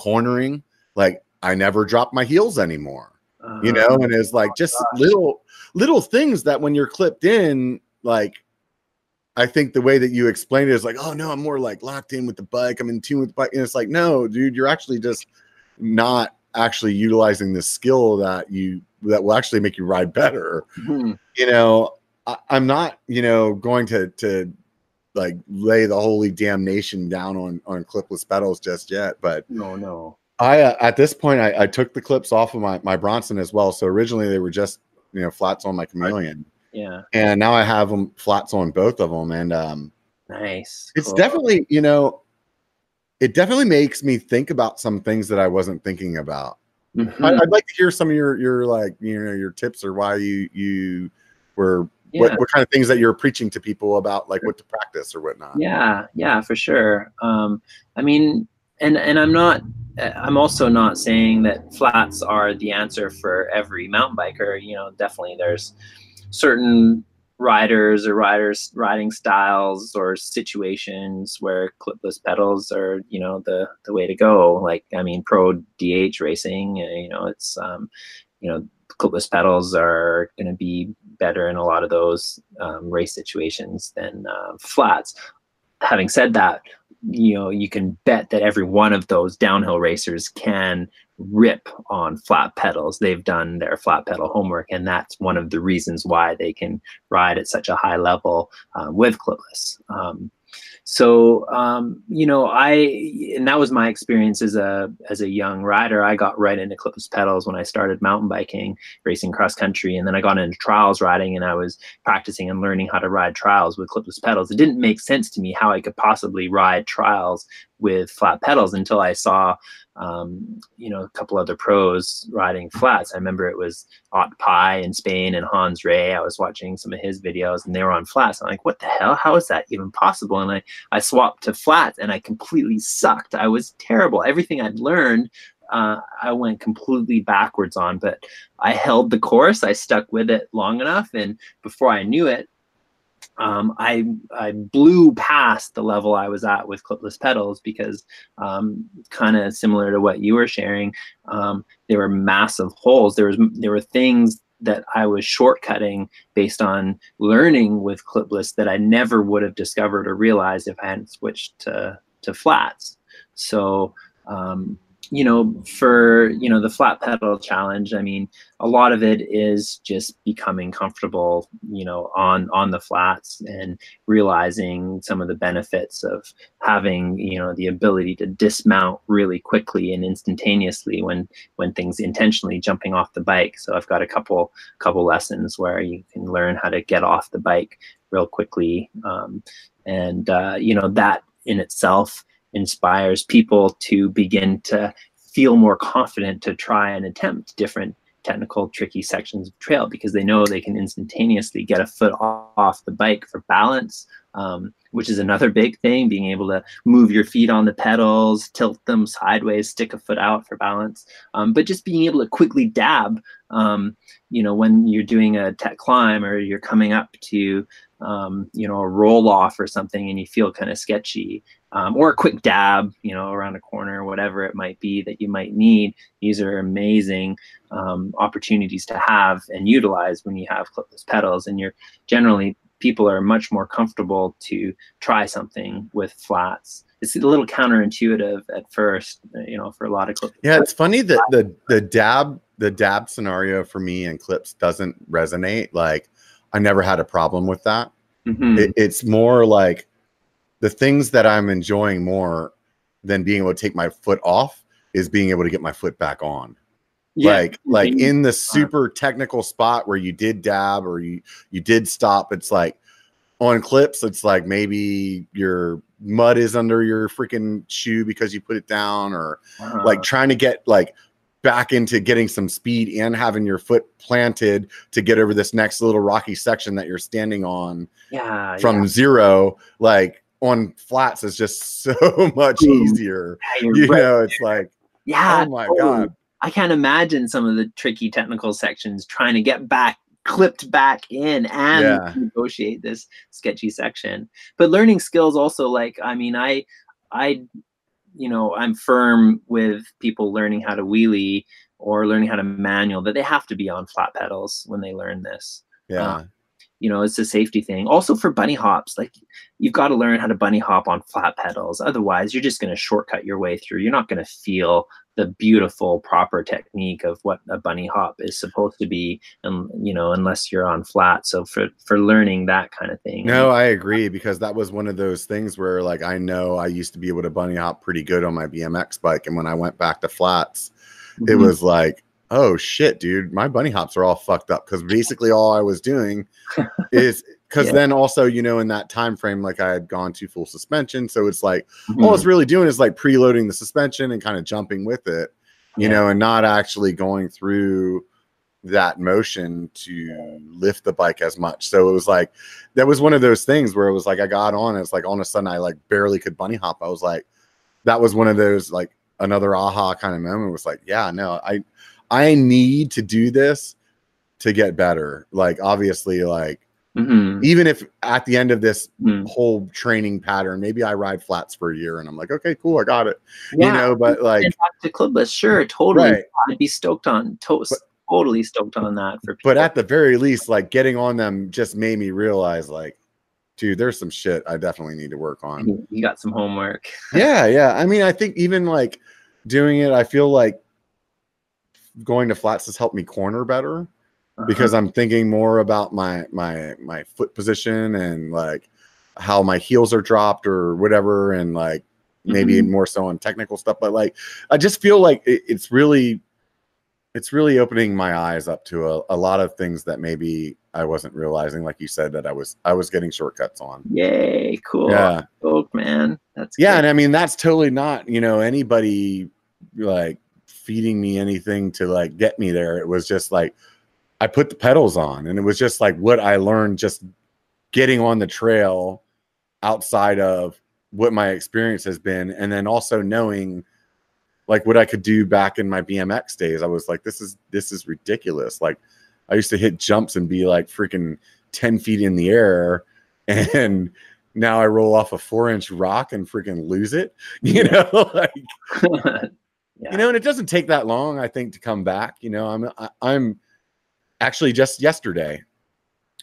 cornering. Like I never drop my heels anymore, uh, you know. And it's like just little little things that when you're clipped in, like I think the way that you explain it is like, oh no, I'm more like locked in with the bike. I'm in tune with the bike. And it's like, no, dude, you're actually just not actually utilizing the skill that you that will actually make you ride better. Mm-hmm. You know, I, am not, you know, going to to like lay the holy damnation down on on clipless pedals just yet. But no, no. I uh, at this point I, I took the clips off of my my Bronson as well. So originally they were just you know flats on my chameleon. Yeah. And now I have them flats on both of them. And um, nice. It's cool. definitely, you know, it definitely makes me think about some things that I wasn't thinking about. Mm-hmm. I, would like to hear some of your your like you know your tips or why you you were yeah. what, what kind of things that you're preaching to people about like what to practice or whatnot. Yeah, yeah, for sure. Um, I mean, and and I'm not I'm also not saying that flats are the answer for every mountain biker. You know, definitely there's certain riders or riders riding styles or situations where clipless pedals are you know the the way to go like i mean pro dh racing uh, you know it's um you know clipless pedals are going to be better in a lot of those um, race situations than uh, flats having said that you know you can bet that every one of those downhill racers can rip on flat pedals. They've done their flat pedal homework, and that's one of the reasons why they can ride at such a high level uh, with clipless. Um, so um, you know, I and that was my experience as a as a young rider. I got right into clipless pedals when I started mountain biking, racing cross country, and then I got into trials riding, and I was practicing and learning how to ride trials with clipless pedals. It didn't make sense to me how I could possibly ride trials with flat pedals until I saw um, you know, a couple other pros riding flats. I remember it was Ot Pi in Spain and Hans Rey. I was watching some of his videos and they were on flats. I'm like, what the hell? How is that even possible? And I, I swapped to flats and I completely sucked. I was terrible. Everything I'd learned, uh, I went completely backwards on, but I held the course. I stuck with it long enough. And before I knew it, um, I I blew past the level I was at with clipless pedals because um, kind of similar to what you were sharing, um, there were massive holes. There was there were things that I was shortcutting based on learning with clipless that I never would have discovered or realized if I hadn't switched to to flats. So um, you know, for you know the flat pedal challenge, I mean, a lot of it is just becoming comfortable, you know, on on the flats and realizing some of the benefits of having, you know, the ability to dismount really quickly and instantaneously when when things intentionally jumping off the bike. So I've got a couple couple lessons where you can learn how to get off the bike real quickly, um, and uh, you know that in itself inspires people to begin to feel more confident to try and attempt different technical tricky sections of trail because they know they can instantaneously get a foot off the bike for balance um, which is another big thing being able to move your feet on the pedals tilt them sideways stick a foot out for balance. Um, but just being able to quickly dab um, you know when you're doing a tech climb or you're coming up to um, you know a roll off or something and you feel kind of sketchy um, or a quick dab, you know, around a corner, whatever it might be that you might need. These are amazing um, opportunities to have and utilize when you have clipless pedals. And you're generally people are much more comfortable to try something with flats. It's a little counterintuitive at first, you know, for a lot of clips. Yeah, it's funny that the the dab the dab scenario for me and clips doesn't resonate. Like, I never had a problem with that. Mm-hmm. It, it's more like the things that I'm enjoying more than being able to take my foot off is being able to get my foot back on. Yeah. Like like in the super technical spot where you did dab or you you did stop, it's like on clips, it's like maybe your mud is under your freaking shoe because you put it down, or uh-huh. like trying to get like back into getting some speed and having your foot planted to get over this next little rocky section that you're standing on yeah from yeah. zero like on flats is just so much easier. Yeah, you right know, it's like, yeah, oh my totally. god, I can't imagine some of the tricky technical sections trying to get back clipped back in and yeah. negotiate this sketchy section. But learning skills also, like, I mean, I, I, you know, I'm firm with people learning how to wheelie or learning how to manual that they have to be on flat pedals when they learn this. Yeah. Um, you know it's a safety thing. Also for bunny hops like you've got to learn how to bunny hop on flat pedals. Otherwise you're just going to shortcut your way through. You're not going to feel the beautiful proper technique of what a bunny hop is supposed to be and you know unless you're on flat. So for for learning that kind of thing. No i agree because that was one of those things where like i know i used to be able to bunny hop pretty good on my bmx bike and when i went back to flats mm-hmm. it was like oh shit, dude, my bunny hops are all fucked up because basically all I was doing is because yeah. then also you know in that time frame like I had gone to full suspension, so it's like mm-hmm. all it's really doing is like preloading the suspension and kind of jumping with it, you yeah. know, and not actually going through that motion to lift the bike as much. So it was like that was one of those things where it was like I got on, it's like all of a sudden I like barely could bunny hop. I was like, that was one of those like another aha kind of moment. Was like, yeah, no, I I need to do this to get better. Like obviously, like mm-hmm. even if at the end of this mm-hmm. whole training pattern, maybe I ride flats for a year and I'm like, okay, cool, I got it. Yeah. You know, but like to clubless, sure, totally. Right. I'd be stoked on to- but, totally stoked on that for people. But at the very least, like getting on them just made me realize like dude, there's some shit I definitely need to work on. You got some homework. yeah, yeah. I mean, I think even like doing it, I feel like going to flats has helped me corner better uh-huh. because I'm thinking more about my my my foot position and like how my heels are dropped or whatever and like maybe mm-hmm. more so on technical stuff but like I just feel like it, it's really it's really opening my eyes up to a, a lot of things that maybe I wasn't realizing like you said that I was I was getting shortcuts on. Yay, cool. Yeah. Oh man. That's Yeah, good. and I mean that's totally not, you know, anybody like feeding me anything to like get me there. It was just like I put the pedals on and it was just like what I learned just getting on the trail outside of what my experience has been and then also knowing like what I could do back in my BMX days. I was like this is this is ridiculous. Like I used to hit jumps and be like freaking 10 feet in the air and now I roll off a four inch rock and freaking lose it. You know, like yeah. you know, and it doesn't take that long, I think, to come back. You know, I'm I, I'm actually just yesterday,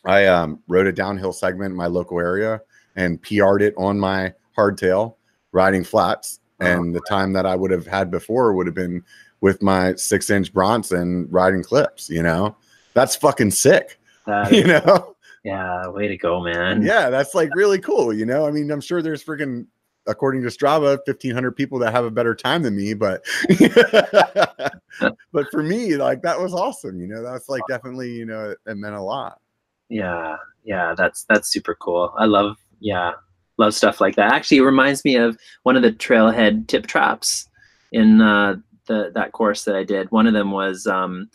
I um, wrote a downhill segment in my local area and PR'd it on my hardtail riding flats. Oh, And the time that I would have had before would have been with my six inch Bronson riding clips. You know, that's fucking sick. That You is- know, yeah, way to go, man. yeah, that's like really cool. You know, I mean, I'm sure there's freaking, according to Strava, 1,500 people that have a better time than me, but, but for me, like that was awesome. You know, that's like definitely, you know, it, it meant a lot. yeah yeah that's that's super cool i love yeah love stuff like that actually it reminds me of one of the trailhead tip traps in uh the that course that i did one of them was um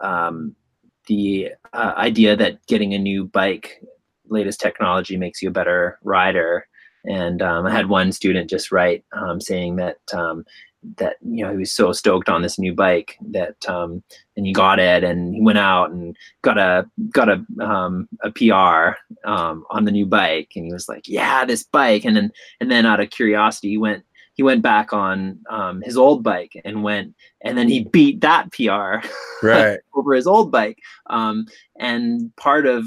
um the uh, idea that getting a new bike latest technology makes you a better rider and um, i had one student just write um, saying that um, that you know he was so stoked on this new bike that um, and he got it and he went out and got a got a um, a PR um, on the new bike. And he was like yeah this bike. And then and then out of curiosity he went he went back on um, his old bike and went and then he beat that PR Right. over his old bike. Um, and part of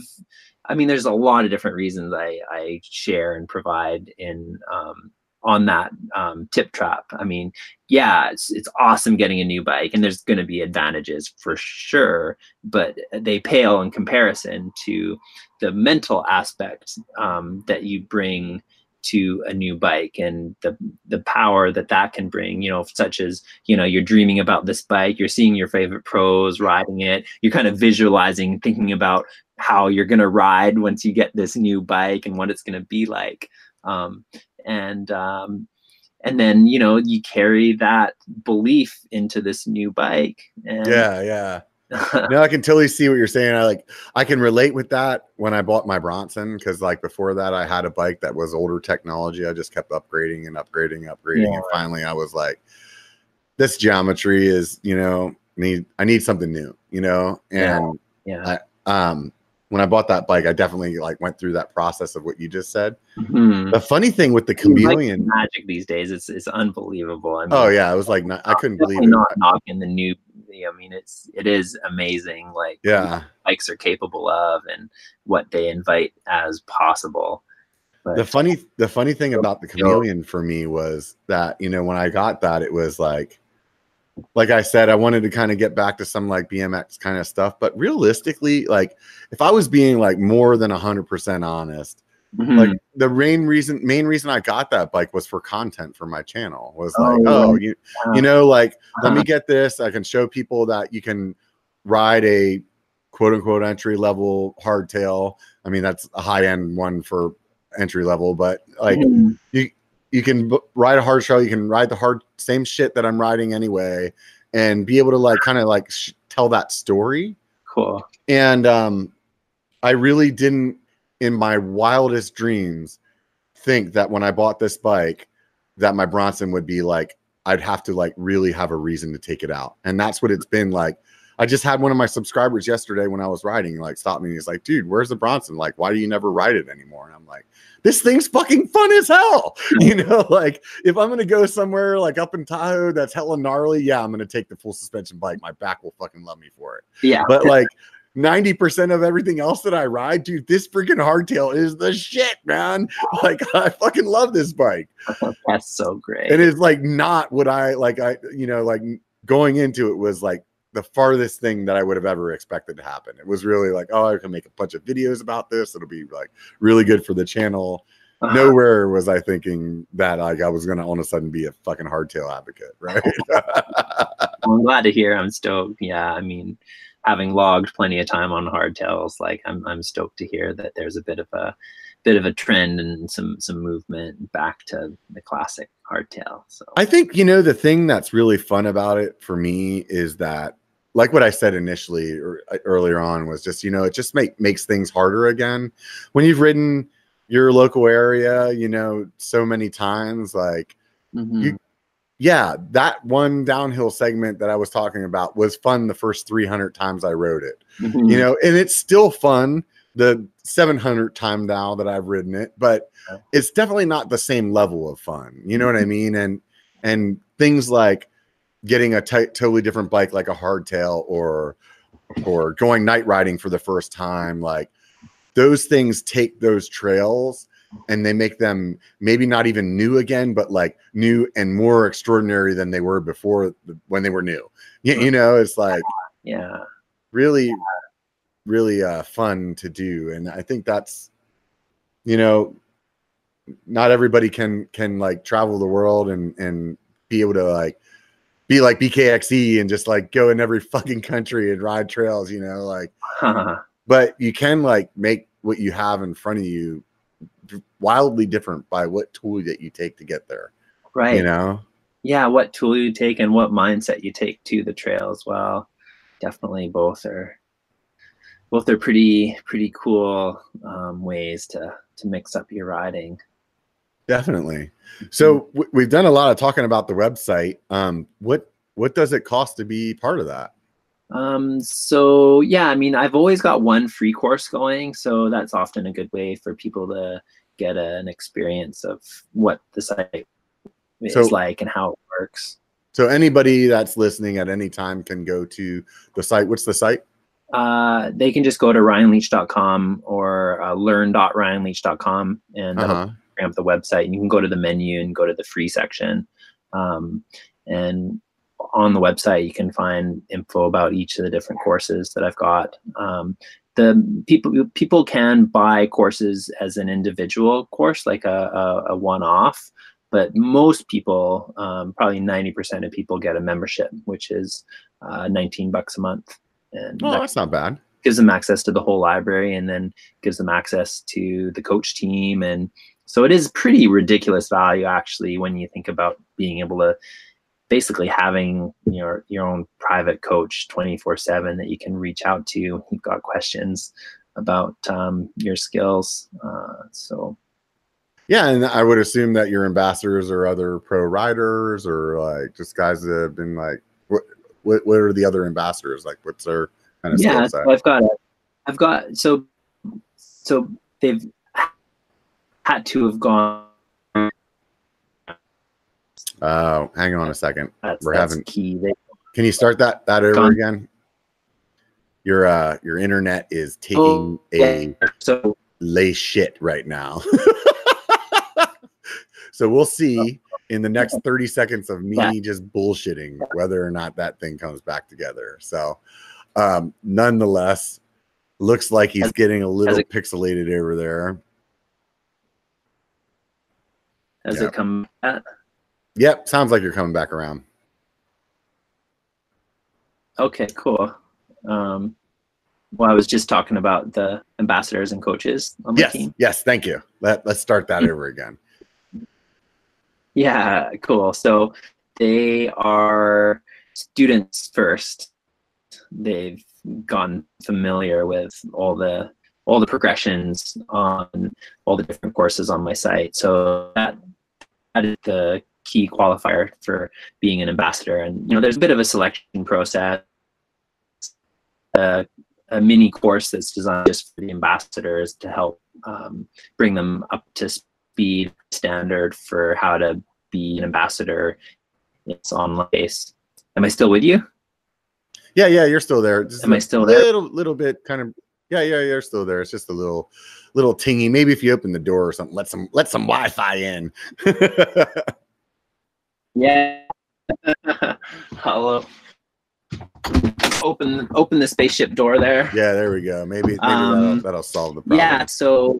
I mean there's a lot of different reasons I I share and provide in um, on that um, tip trap. I mean, yeah, it's it's awesome getting a new bike, and there's going to be advantages for sure, but they pale in comparison to the mental aspect um, that you bring to a new bike and the the power that that can bring you know such as you know you're dreaming about this bike you're seeing your favorite pros riding it you're kind of visualizing thinking about how you're going to ride once you get this new bike and what it's going to be like um, and um, and then you know you carry that belief into this new bike and Yeah. Yeah. No, I can totally see what you're saying. I like, I can relate with that when I bought my Bronson because, like, before that, I had a bike that was older technology. I just kept upgrading and upgrading, upgrading, Yeah. and finally, I was like, this geometry is, you know, need I need something new, you know, Yeah. and yeah um when I bought that bike, I definitely like went through that process of what you just said. Mhm. The funny thing with the chameleon, magic these days it's it's unbelievable I mean, oh yeah, I was like, not, I couldn't believe it. not knocking the new I mean it's it is amazing like Yeah, bikes are capable of and what they invite as possible. But the funny the funny thing about the chameleon for me was that you know when I got that, it was like, like I said, I wanted to kind of get back to some like BMX kind of stuff, but realistically, like if I was being like more than hundred percent honest, Mhm. like the main reason main reason I got that bike was for content for my channel was Oh, like oh you Wow. you know like let me Uh-huh. get this I can show people that you can ride a quote unquote entry level hardtail I mean that's a high end one for entry level but like Mhm. you can b- ride a hard shell you can ride the hard same shit that I'm riding anyway and be able to like kind of like sh- tell that story cool and um i really didn't in my wildest dreams think that when i bought this bike that my bronson would be like i'd have to like really have a reason to take it out. And that's what it's been like. I just had one of my subscribers yesterday when i was riding like stop me. And he's like dude where's the bronson? Like why do you never ride it anymore? And i'm like this thing's fucking fun as hell. You know like if i'm gonna go somewhere like up in tahoe that's hella gnarly yeah i'm gonna take the full suspension bike. My back will fucking love me for it. Yeah. But like 90% of everything else that I ride, dude, this freaking hardtail is the shit, man. Like I fucking love this bike. that's so great And it's like not what I like I you know, like going into it was like the farthest thing that I would have ever expected to happen. It was really like, oh, I can make a bunch of videos about this. It'll be like really good for the channel. Uh-huh. Nowhere was I thinking that like I was gonna all of a sudden be a fucking hardtail advocate, right? I'm glad to hear. I'm stoked. Yeah, I mean, having logged plenty of time on hardtails, like I'm I'm stoked to hear that there's a bit of a bit of a trend and some some movement back to the classic hardtail. So I think you know the thing that's really fun about it for me is that, like what I said initially or uh, earlier on, was just you know it just make makes things harder again when you've ridden your local area, you know, so many times. Like, Mhm. you- yeah, that one downhill segment that I was talking about was fun the first 300 times I rode it Mhm. you know and it's still fun the 700 time now that I've ridden it, but it's definitely not the same level of fun. You know what I mean? And and things like getting a t- totally different bike like a hardtail or or going night riding for the first time like those things take those trails and they make them maybe not even new again but like new and more extraordinary than they were before when they were new. You, you know it's like yeah. really really uh fun to do and i think that's you know not everybody can can like travel the world and and be able to like be like BKXC and just like go in every fucking country and ride trails, you know, like but you can like make what you have in front of you wildly different by what tool that you take to get there. Right. You know? Yeah, what tool you take and what mindset you take to the trail as well. Definitely both are both are pretty pretty cool um, ways to to mix up your riding. Definitely. So mm-hmm. w- we've done a lot of talking about the website. Um, what what does it cost to be part of that? Um, so yeah, I mean, I've always got one free course going, so that's often a good way for people to get a, an experience of what the site is so, like and how it works. So anybody that's listening at any time can go to the site. What's the site? Uh, they can just go to ryanleach.com or uh, learn.ryanleach.com and uh-huh bring up the website and you can go to the menu and go to the free section. Um, and on the website, you can find info about each of the different courses that I've got. Um, the people people can buy courses as an individual course, like a, a, a one-off, but most people, um, probably 90% of people get a membership, which is uh, 19 bucks a month. And oh, that that's not bad. Gives them access to the whole library and then gives them access to the coach team and so it is pretty ridiculous value actually when you think about being able to basically having your your own private coach 24 7 that you can reach out to you've got questions about um, your skills uh, so yeah and i would assume that your ambassadors are other pro riders or like just guys that have been like what what, what are the other ambassadors like what's their kind of yeah so i've got i've got so so they've had to have gone. Uh, hang on a second. That's, We're that's having key. They, can you start that that over gone. again? Your uh your internet is taking oh, a so lay shit right now. so we'll see in the next 30 seconds of me yeah. just bullshitting whether or not that thing comes back together. So um nonetheless, looks like he's getting a little pixelated over there as yep. it come back. Yep, sounds like you're coming back around. Okay, cool. Um, well, I was just talking about the ambassadors and coaches on the yes, team. Yes, thank you. Let, let's start that over again. Yeah, cool. So they are students first. They've gone familiar with all the all the progressions on all the different courses on my site. So that that is the key qualifier for being an ambassador. And you know, there's a bit of a selection process. Uh, a mini course that's designed just for the ambassadors to help um, bring them up to speed standard for how to be an ambassador. It's online base. Am I still with you? Yeah, yeah, you're still there. Just Am I still there? A little, little bit, kind of. Yeah, yeah, you're still there. It's just a little, little tingy. Maybe if you open the door or something, let some let some Wi-Fi in. yeah. Hello. Open open the spaceship door there. Yeah, there we go. Maybe, maybe um, that'll, that'll solve the problem. Yeah. So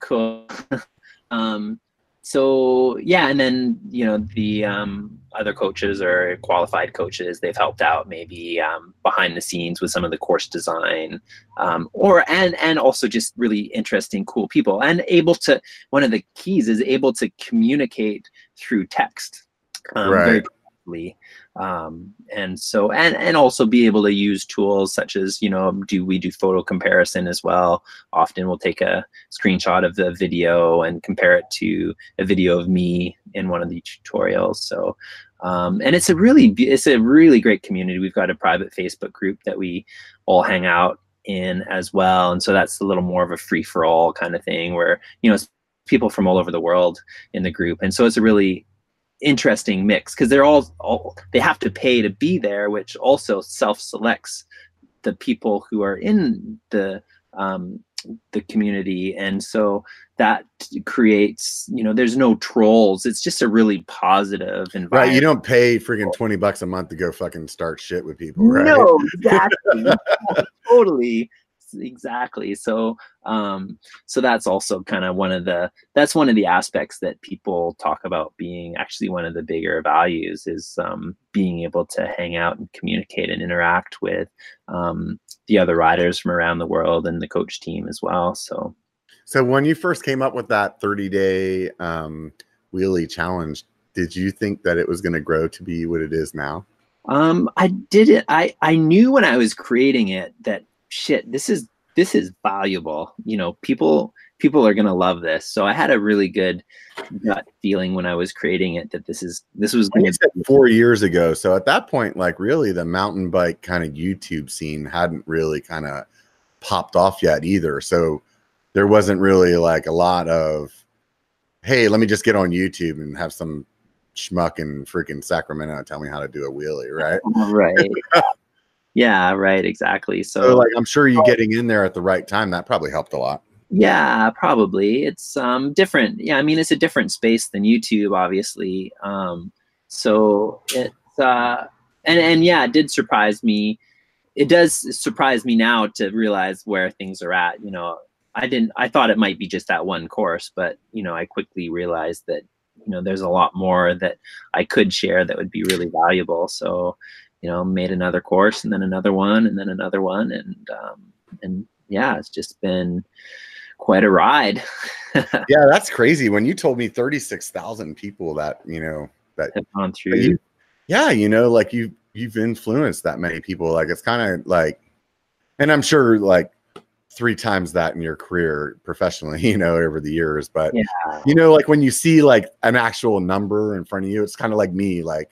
cool. um, so yeah, and then you know the um, other coaches or qualified coaches they've helped out maybe um, behind the scenes with some of the course design, um, or and and also just really interesting, cool people, and able to. One of the keys is able to communicate through text um, right. very um, and so and and also be able to use tools such as you know do we do photo comparison as well often we'll take a screenshot of the video and compare it to a video of me in one of the tutorials so um, and it's a really it's a really great community we've got a private facebook group that we all hang out in as well. And so that's a little more of a free for all kind of thing where, you know, people from all over the world in the group. And so it's a really interesting mix because they're all, all they have to pay to be there, which also self selects the people who are in the um, the community. And so that creates you know there's no trolls. It's just a really positive environment. Right you don't pay freaking 20 bucks a month to go fucking start shit with people right? No exactly. Totally exactly. So um so that's also kind of one of the that's one of the aspects that people talk about being actually one of the bigger values is um being able to hang out and communicate and interact with um the other riders from around the world and the coach team as well. So. So when you first came up with that 30 day um wheelie challenge did you think that it was going to grow to be what it is now? Um i did it i i knew when i was creating it that shit, this is this is valuable. You know, people people are gonna love this. So I had a really good gut feeling when I was creating it that this is this was to four years ago. So at that point, like really the mountain bike kind of YouTube scene hadn't really kind of popped off yet either. So there wasn't really like a lot of hey, let me just get on YouTube and have some schmuck in freaking Sacramento tell me how to do a wheelie, right? Right. Yeah, right, exactly. So, so, like I'm sure you getting in there at the right time that probably helped a lot. Yeah, probably. It's um different. Yeah, I mean it's a different space than YouTube, obviously. Um, so it's uh, and and yeah, it did surprise me. It does surprise me now to realize where things are at. You know, I didn't. I thought it might be just that one course, but you know, I quickly realized that you know there's a lot more that I could share that would be really valuable. So you know, made another course and then another one and then another one. And, um, and yeah, it's just been quite a ride. yeah, that's crazy. When you told me 36,000 people that, you know, that have gone through. You, yeah, you know, like you, you've influenced that many people. Like it's kind of like, and I'm sure like three times that in your career professionally, you know, over the years. But yeah. you know, like when you see like an actual number in front of you, it's kind of like me, like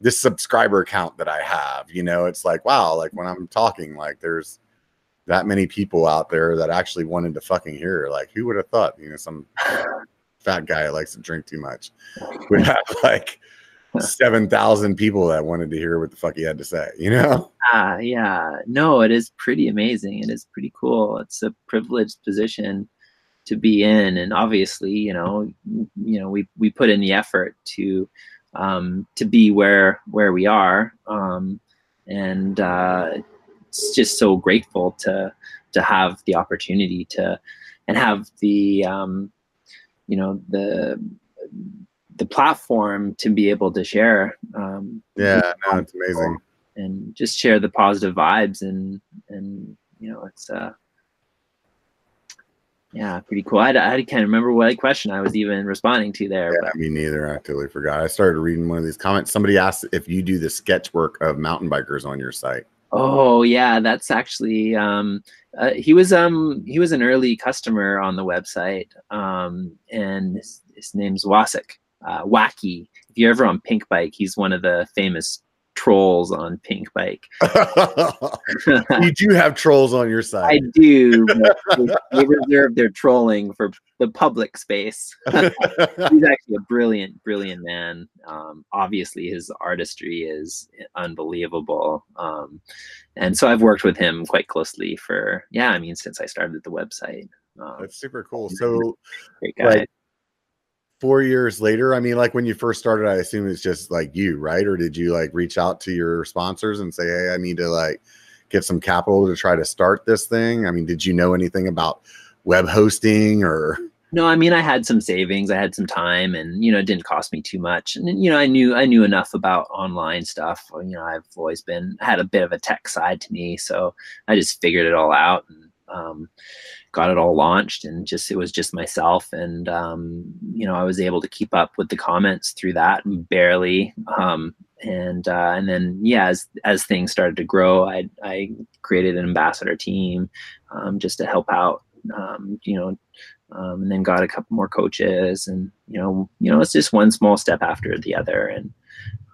this subscriber count that I have. You know, it's like, wow, like when I'm talking, like there's that many people out there that actually wanted to fucking hear. Like, who would have thought, you know, some fat guy who likes to drink too much would have like 7,000 people that wanted to hear what the fuck he had to say, you know? Ah, uh, yeah. No, it is pretty amazing. It is pretty cool. It's a privileged position to be in. And obviously, you know, you know, we, we put in the effort to, um, to be where where we are, um, and uh, it's just so grateful to to have the opportunity to and have the um, you know the the platform to be able to share. Um, yeah, no, it's amazing. And just share the positive vibes and and you know it's uh yeah, pretty cool. I, I can't remember what question I was even responding to there. Yeah, me neither. I totally forgot. I started reading one of these comments. Somebody asked if you do the sketch work of mountain bikers on your site. Oh yeah, that's actually um, uh, he was um he was an early customer on the website um and his, his name's Wasik uh, Wacky. If you're ever on Pinkbike, he's one of the famous trolls on Pink Bike. you do have trolls on your side. I do. they reserve their trolling for the public space. He's actually a brilliant, brilliant man. Um, obviously, his artistry is unbelievable. Um, and so I've worked with him quite closely for, yeah, I mean, since I started the website. Um, That's super cool. So, great guy. Like, four years later i mean like when you first started i assume it's just like you right? Or did you like reach out to your sponsors and say hey i need to like get some capital to try to start this thing? I mean did you know anything about web hosting or no i mean i had some savings i had some time and you know it didn't cost me too much. And you know i knew i knew enough about online stuff you know i've always been had a bit of a tech side to me so i just figured it all out and um, got it all launched and just it was just myself and um, you know I was able to keep up with the comments through that barely um, and uh, and then yeah as as things started to grow I I created an ambassador team um, just to help out um, you know um, and then got a couple more coaches and you know you know it's just one small step after the other and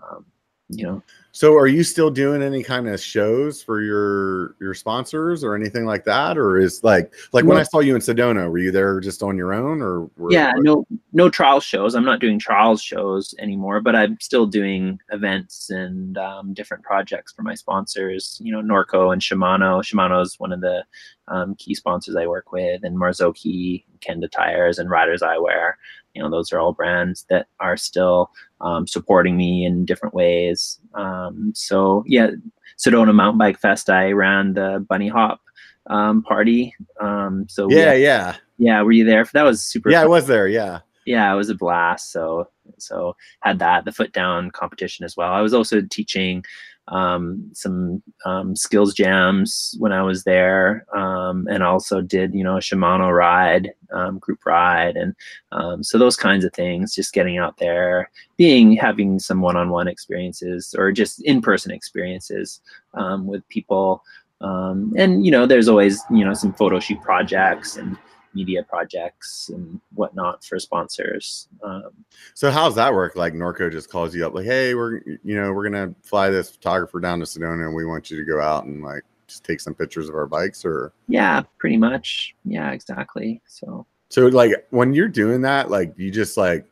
um, you know So are you still doing any kind of shows for your your sponsors or anything like that? Or is like like when I saw you in Sedona, were you there just on your own or were, yeah, no no trial shows. I'm not doing trials shows anymore, but I'm still doing events and um, different projects for my sponsors, you know, Norco and Shimano. Shimano is one of the um, key sponsors I work with, and Marzocchi, Kenda Tires, and Riders Eyewear. You know those are all brands that are still um, supporting me in different ways. Um, so yeah sedona mountain bike fest i ran the bunny hop um, party. Um, so yeah yeah. Yeah were you there? That was super yeah fun. i was there yeah. Yeah it was a blast. So so had that the foot down competition as well. I was also teaching um, some um, skills jams when I was there, um, and also did you know a Shimano ride, um, group ride, and um, so those kinds of things. Just getting out there, being having some one-on-one experiences or just in-person experiences um, with people, and you know there's always you know some photo shoot projects and media projects and whatnot for sponsors. Um, so how's that work? Like Norco just calls you up, like, "Hey, we're you know we're gonna fly this photographer down to Sedona, and we want you to go out and like just take some pictures of our bikes." Or yeah, pretty much. Yeah, exactly. So so like when you're doing that, like you just like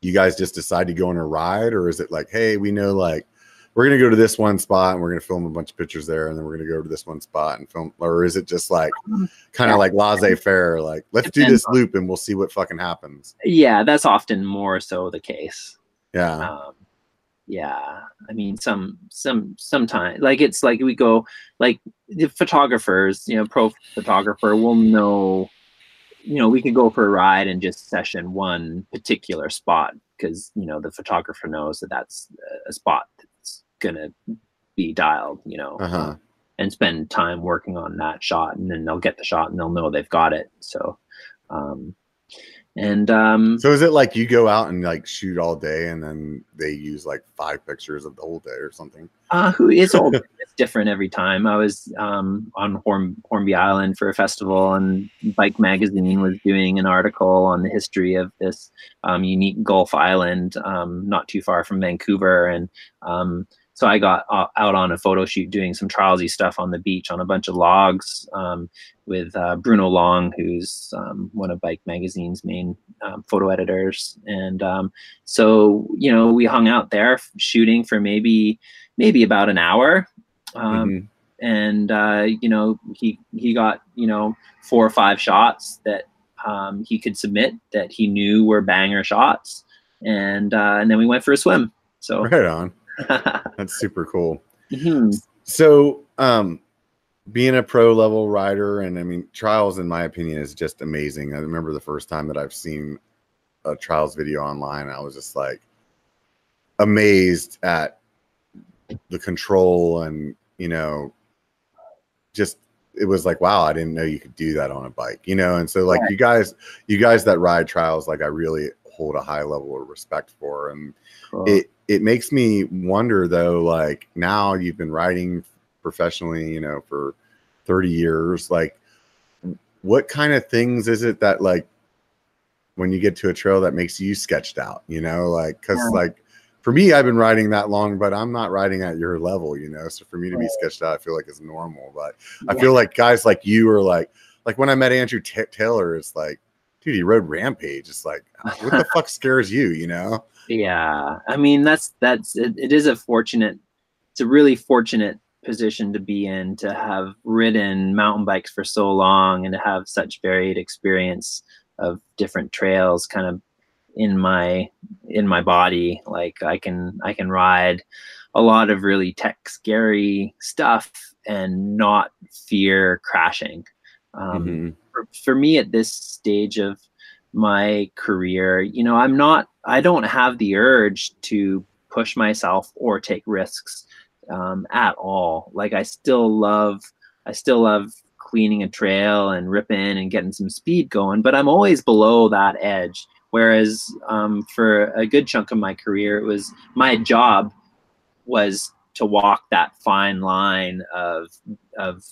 you guys just decide to go on a ride, or is it like, hey, we know like we're gonna go to this one spot and we're gonna film a bunch of pictures there, and then we're gonna go to this one spot and film, or is it just like um, kind of like laissez faire, like let's do this loop and we'll see what fucking happens? Yeah, that's often more so the case. Yeah. Um, yeah, I mean, some some sometimes like it's like we go like the photographers, you know, pro photographer will know you know, we could go for a ride and just session one particular spot because you know the photographer knows that that's a spot gonna be dialed, you know, uh-huh. and spend time working on that shot, and then they'll get the shot and they'll know they've got it. So, um, and um, so is it like you go out and like shoot all day, and then they use like five pictures of the whole day or something? Uh, who it's all it's different every time. I was um, on Horn, Hornby Island for a festival, and Bike Magazine was doing an article on the history of this um, unique Gulf island, um, not too far from Vancouver, and um, so I got uh, out on a photo shoot doing some trialsy stuff on the beach on a bunch of logs um, with uh, Bruno Long, who's um, one of Bike Magazine's main um, photo editors. And um, so, you know, we hung out there shooting for maybe maybe about an hour. Um, mm-hmm. And uh, you know, he he got you know four or five shots that um, he could submit that he knew were banger shots, and uh, and then we went for a swim. So right on. That's super cool. Mm-hmm. So, um, being a pro level rider, and I mean, trials, in my opinion, is just amazing. I remember the first time that I've seen a trials video online, I was just like amazed at the control and, you know, just it was like wow i didn't know you could do that on a bike you know and so like you guys you guys that ride trials like i really hold a high level of respect for and cool. it it makes me wonder though like now you've been writing professionally you know for 30 years like what kind of things is it that like when you get to a trail that makes you sketched out you know like because yeah. like for me i've been riding that long but i'm not riding at your level you know so for me to be sketched out i feel like it's normal but yeah. i feel like guys like you are like like when i met andrew T- taylor it's like dude he rode rampage. It's like what the fuck scares you you know? Yeah, I mean that's that's it, it is a fortunate, it's a really fortunate position to be in to have ridden mountain bikes for so long and to have such varied experience of different trails kind of in my in my body. Like i can i can ride a lot of really tech scary stuff and not fear crashing. Um, mm-hmm. For, me at this stage of my career you know i'm not i don't have the urge to push myself or take risks um, at all. Like i still love i still love cleaning a trail and ripping and getting some speed going but i'm always below that edge. Whereas um, for a good chunk of my career it was my job was to walk that fine line of of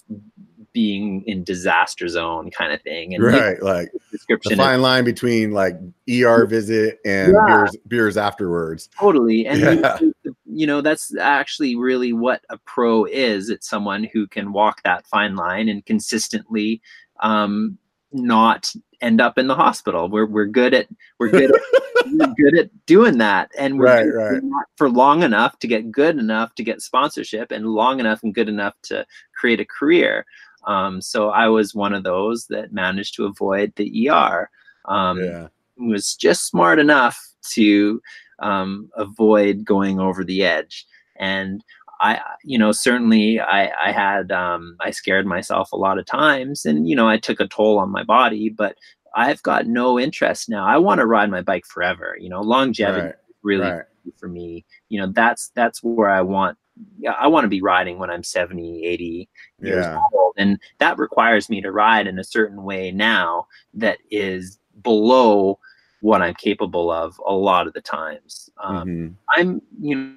being in disaster zone kind of thing. And right, like description the fine line between like ER visit and yeah. beers beers afterwards. Totally, and yeah. you, you know that's actually really what a pro is it's someone who can walk that fine line and consistently um, not end up in the hospital we're, we're good at we're good at, we're good at doing that and we're Right, right. for long enough to get good enough to get sponsorship and long enough and good enough to create a career um, so i was one of those that managed to avoid the er um, yeah. was just smart enough to um, avoid going over the edge. And I, you know, certainly I, I had, um, I scared myself a lot of times and, you know, I took a toll on my body, but I've got no interest now. I want to ride my bike forever, you know, longevity Right, really right. for me, you know, that's, that's where I want, yeah, I want to be riding when I'm 70, 80 years Yeah. old. And that requires me to ride in a certain way now that is below what I'm capable of a lot of the times. Um, Mhm. I'm, you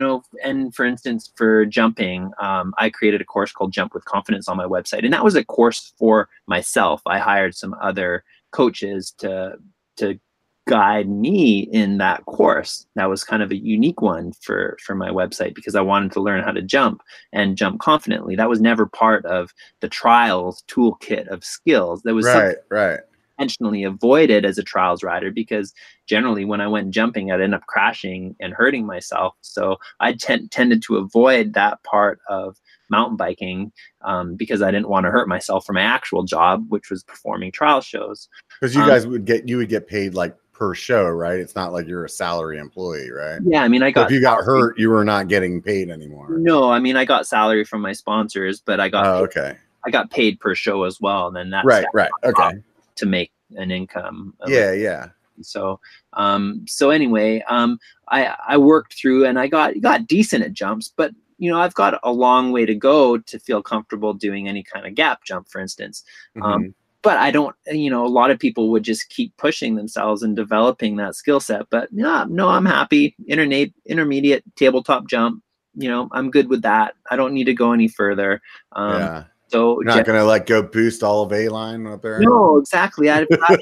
know, and for instance, for jumping, um, I created a course called Jump with Confidence on my website, and that was a course for myself. I hired some other coaches to to guide me in that course. That was kind of a unique one for for my website because I wanted to learn how to jump and jump confidently. That was never part of the trials toolkit of skills. That was Right, right. intentionally avoided as a trials rider because generally when I went jumping, I'd end up crashing and hurting myself. So I tended to avoid that part of mountain biking um, because I didn't want to hurt myself for my actual job, which was performing trial shows. Because you Um, guys would get you would get paid like per show, right? It's not like you're a salary employee, right? Yeah, I mean, I So got if you got hurt, you were not getting paid anymore. No, I mean, I got salary from my sponsors, but I got Oh, okay. I got paid per show as well. And then that's Right, right. Okay. to make an income. Yeah, yeah. so um so anyway um i i worked through and i got got decent at jumps but you know i've got a long way to go to feel comfortable doing any kind of gap jump for instance Um, Mhm. But i don't you know a lot of people would just keep pushing themselves and developing that skill set but yeah no i'm happy intermediate intermediate tabletop jump you know i'm good with that i don't need to go any further um yeah. so You're not gonna like go boost all of A line up there. no exactly I, I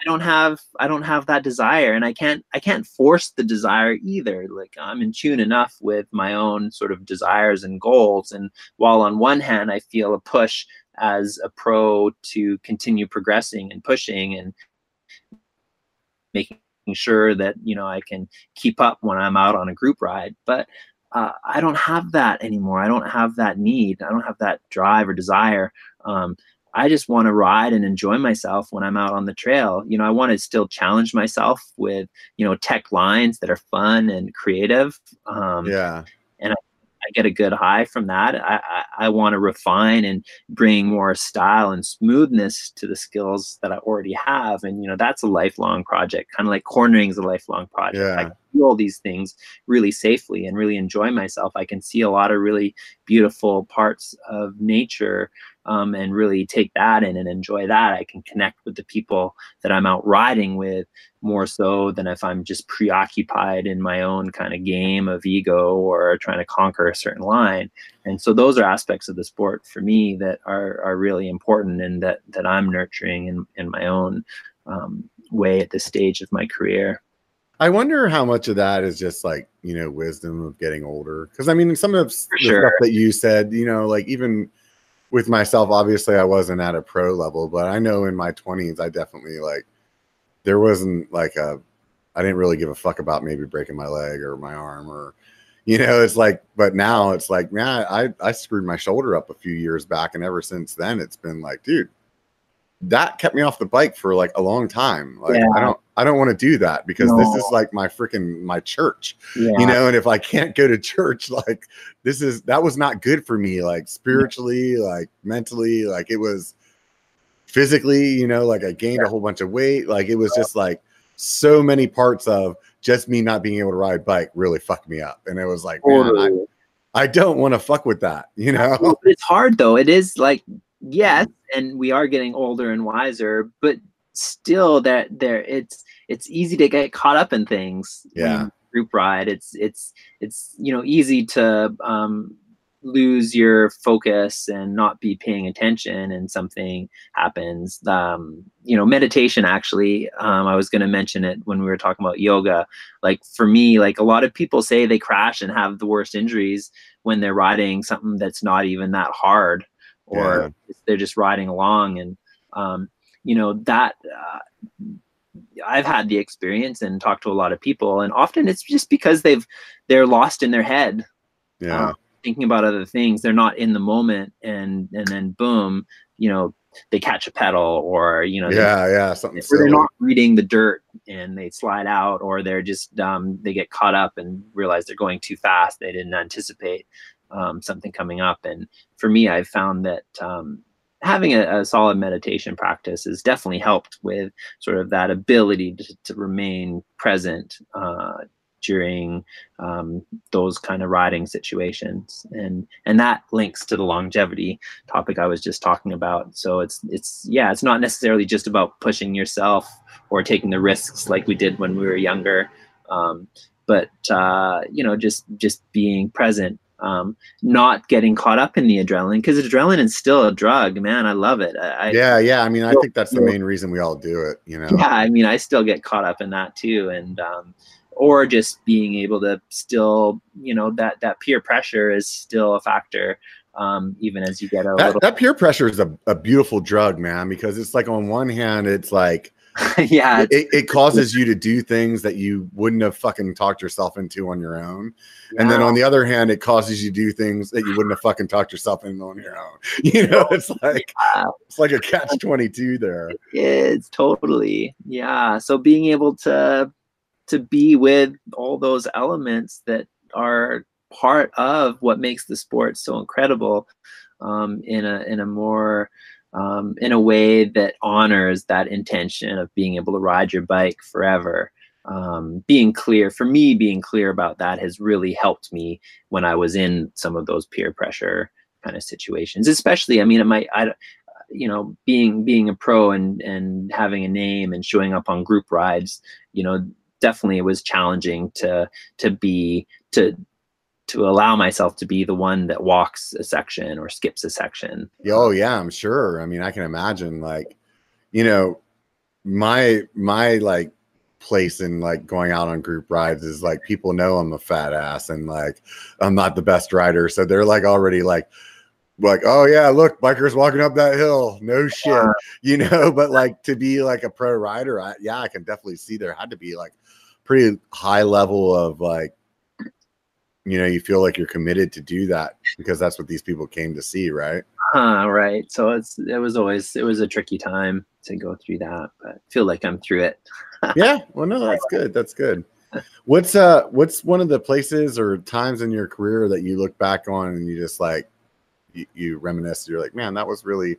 I don't have I don't have that desire and I can't I can't force the desire either. Like I'm in tune enough with my own sort of desires and goals. And while on one hand I feel a push as a pro to continue progressing and pushing and making sure that you know I can keep up when I'm out on a group ride, but uh, I don't have that anymore. I don't have that need. I don't have that drive or desire. Um, I just want to ride and enjoy myself when I'm out on the trail. You know, I want to still challenge myself with, you know, tech lines that are fun and creative. Um, yeah. I get a good high from that. I, I, I want to refine and bring more style and smoothness to the skills that I already have. And, you know, that's a lifelong project, kind of like cornering is a lifelong project. I can do all these things really safely and really enjoy myself. I can see a lot of really beautiful parts of nature um, and really take that in and enjoy that. I can connect with the people that I'm out riding with more so than if I'm just preoccupied in my own kind of game of ego or trying to conquer a certain line. And so those are aspects of the sport for me that are are really important and that that I'm nurturing in in my own um, way at this stage of my career. I wonder how much of that is just like, you know, wisdom of getting older. Cause I mean, some of the sure. stuff that you said, you know, like even with myself, obviously I wasn't at a pro level, but I know in my 20s, I definitely like, there wasn't like a, I didn't really give a fuck about maybe breaking my leg or my arm or, you know, it's like, but now it's like, man, I, I screwed my shoulder up a few years back. And ever since then, it's been like, dude, that kept me off the bike for like a long time. Like, Yeah. I don't, I don't want to do that because this is like my freaking, my church Yeah. you know and if i can't go to church like this is that was not good for me like mm. spiritually like mentally like it was physically you know like i gained a whole bunch of weight like it was just like so many parts of just me not being able to ride bike really fucked me up and it was like man, I, I don't want to fuck with that you know it's hard though. It is like yes, and we are getting older and wiser, but still that there it's it's easy to get caught up in things. Yeah. group ride. It's it's it's you know easy to um lose your focus and not be paying attention and something happens um, you know meditation actually um, i was going to mention it when we were talking about yoga like for me like a lot of people say they crash and have the worst injuries when they're riding something that's not even that hard or yeah. they're just riding along and um, you know that uh, I've had the experience and talked to a lot of people, and often it's just because they've they're lost in their head, yeah, uh, thinking about other things. They're not in the moment, and and then boom, you know, they catch a pedal, or you know, yeah, yeah, something. They're not reading the dirt, and they slide out, or they're just um, they get caught up and realize they're going too fast. They didn't anticipate um, something coming up, and for me, I've found that um, having a, a, solid meditation practice has definitely helped with sort of that ability to, to remain present uh, during um, those kind of riding situations. And and that links to the longevity topic i was just talking about. So it's it's yeah it's not necessarily just about pushing yourself or taking the risks like we did when we were younger. Um, but uh, you know just just being present um, not getting caught up in the adrenaline because adrenaline is still a drug, man. I love it. I, yeah, yeah. I mean, I think that's the main reason we all do it. You know. Yeah, I mean, I still get caught up in that too, and um, or just being able to still, you know, that that peer pressure is still a factor. Um, even as you get a that, little that peer pressure is a, a beautiful drug, man, because it's like on one hand, it's like yeah it, it, causes you to do things that you wouldn't have fucking talked yourself into on your own. And then on the other hand it causes you to do things that you wouldn't have fucking talked yourself into on your own. You know it's like yeah. it's like a catch 22 there. it's totally. Yeah so being able to to be with all those elements that are part of what makes the sport so incredible um, in a in a more um, in a way that honors that intention of being able to ride your bike forever. Um, being clear for me, being clear about that has really helped me when I was in some of those peer pressure kind of situations. Especially, I mean, it might, I, you know, being being a pro and and having a name and showing up on group rides, you know, definitely it was challenging to to be to to allow myself to be the one that walks a section or skips a section. Oh yeah, I'm sure. I mean, I can imagine like, you know, my my like place in like going out on group rides is like people know I'm a fat ass and like I'm not the best rider. So they're like already like like, oh yeah, look, bikers walking up that hill. No shit. Yeah. You know, but like to be like a pro rider, I, yeah, I can definitely see there had to be like pretty high level of like you know you feel like you're committed to do that because that's what these people came to see right? Uh, right. So it's it was always it was a tricky time to go through that but I feel like i'm through it. Yeah well no that's good that's good. What's uh what's one of the places or times in your career that you look back on and you just like you, you reminisce you're like man that was really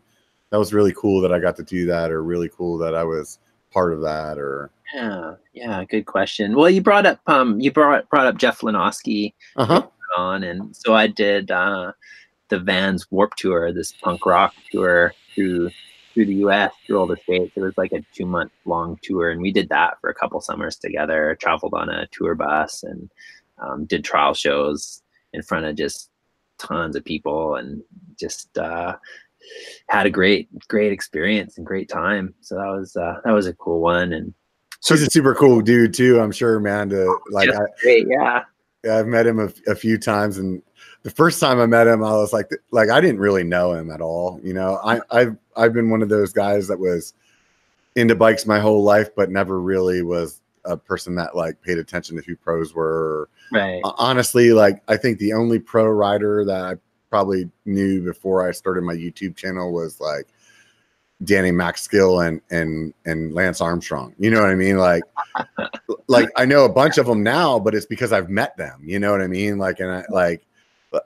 that was really cool that i got to do that or really cool that i was part of that or yeah yeah good question. Well you brought up um you brought brought up jeff Lenosky uh-huh. on and so i did uh the vans warp tour this punk rock tour through through the us through all the states. It was like a two month long tour and we did that for a couple summers together traveled on a tour bus and um, did trial shows in front of just tons of people and just uh had a great great experience and great time. So that was uh that was a cool one and she's a super cool dude too i'm sure man to like I, great, yeah. I've met him a, a, few times and the first time i met him i was like like i didn't really know him at all you know? I i've i've been one of those guys that was into bikes my whole life but never really was a person that like paid attention to who pros were. Right. Honestly like i think the only pro rider that i probably knew before I started my YouTube channel was like Danny MacAskill and and and Lance Armstrong. You know what I mean? Like like I know a bunch of them now, but it's because I've met them. You know what I mean? Like and I like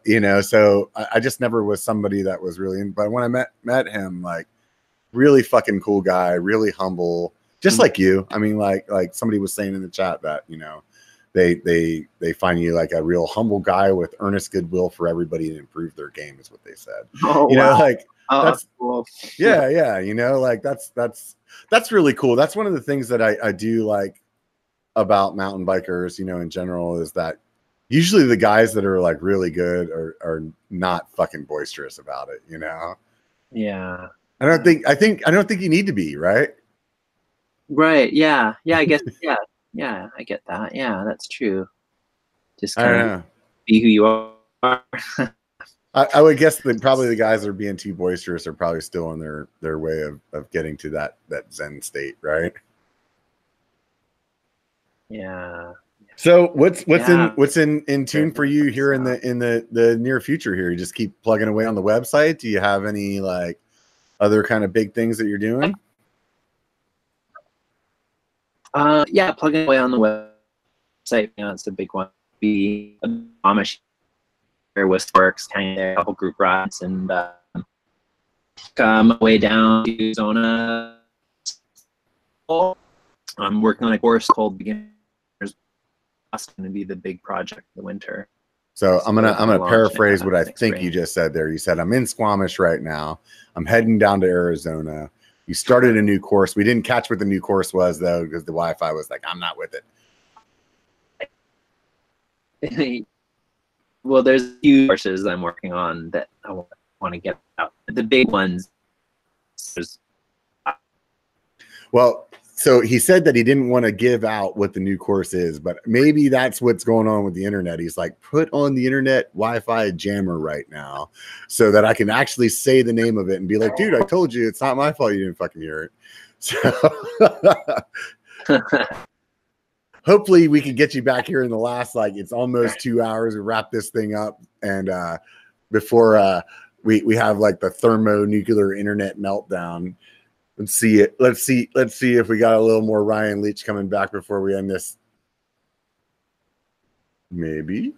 you know, so I, I just never was somebody that was really in, but when I met met him, like really fucking cool guy, really humble, just mm-hmm. like you. I mean, like like somebody was saying in the chat that, you know, they they they find you like a real humble guy with earnest goodwill for everybody to improve their game is what they said oh, you wow. know like oh, that's cool yeah yeah you know like that's that's that's really cool that's one of the things that i i do like about mountain bikers you know in general is that Usually the guys that are like really good are are not fucking boisterous about it, you know. Yeah. I don't think I think I don't think you need to be, right? Right. Yeah. Yeah. I guess. yeah. Yeah. I get that. Yeah. That's true. Just kind of be who you are. I, I, would guess that probably the guys that are being too boisterous are probably still on their their way of, of getting to that that zen state, right? Yeah. So what's what's yeah. in what's in in tune for you here in the in the the near future here? You just keep plugging away on the website. Do you have any like other kind of big things that you're doing? Uh, yeah, plugging away on the website. You know, it's the big one. Be a Amish with works, kind of a couple group rides, and uh, come way down to Zona. I'm working on a course called Beginners. That's going to be the big project the winter. So, so I'm gonna I'm gonna paraphrase what I think you just said there. You said I'm in Squamish right now. I'm heading down to Arizona. You started a new course. We didn't catch what the new course was though, because the Wi-Fi was like, I'm not with it. well, there's a few courses I'm working on that I want to get out. The big ones. well, so he said that he didn't want to give out what the new course is, but maybe that's what's going on with the internet. He's like, put on the internet Wi-Fi jammer right now, so that I can actually say the name of it and be like, dude, I told you, it's not my fault you didn't fucking hear it. So hopefully we can get you back here in the last like it's almost two hours. We wrap this thing up and uh before uh we we have like the thermonuclear internet meltdown Let's see it. Let's see. Let's see if we got a little more Ryan Leech coming back before we end this. Maybe,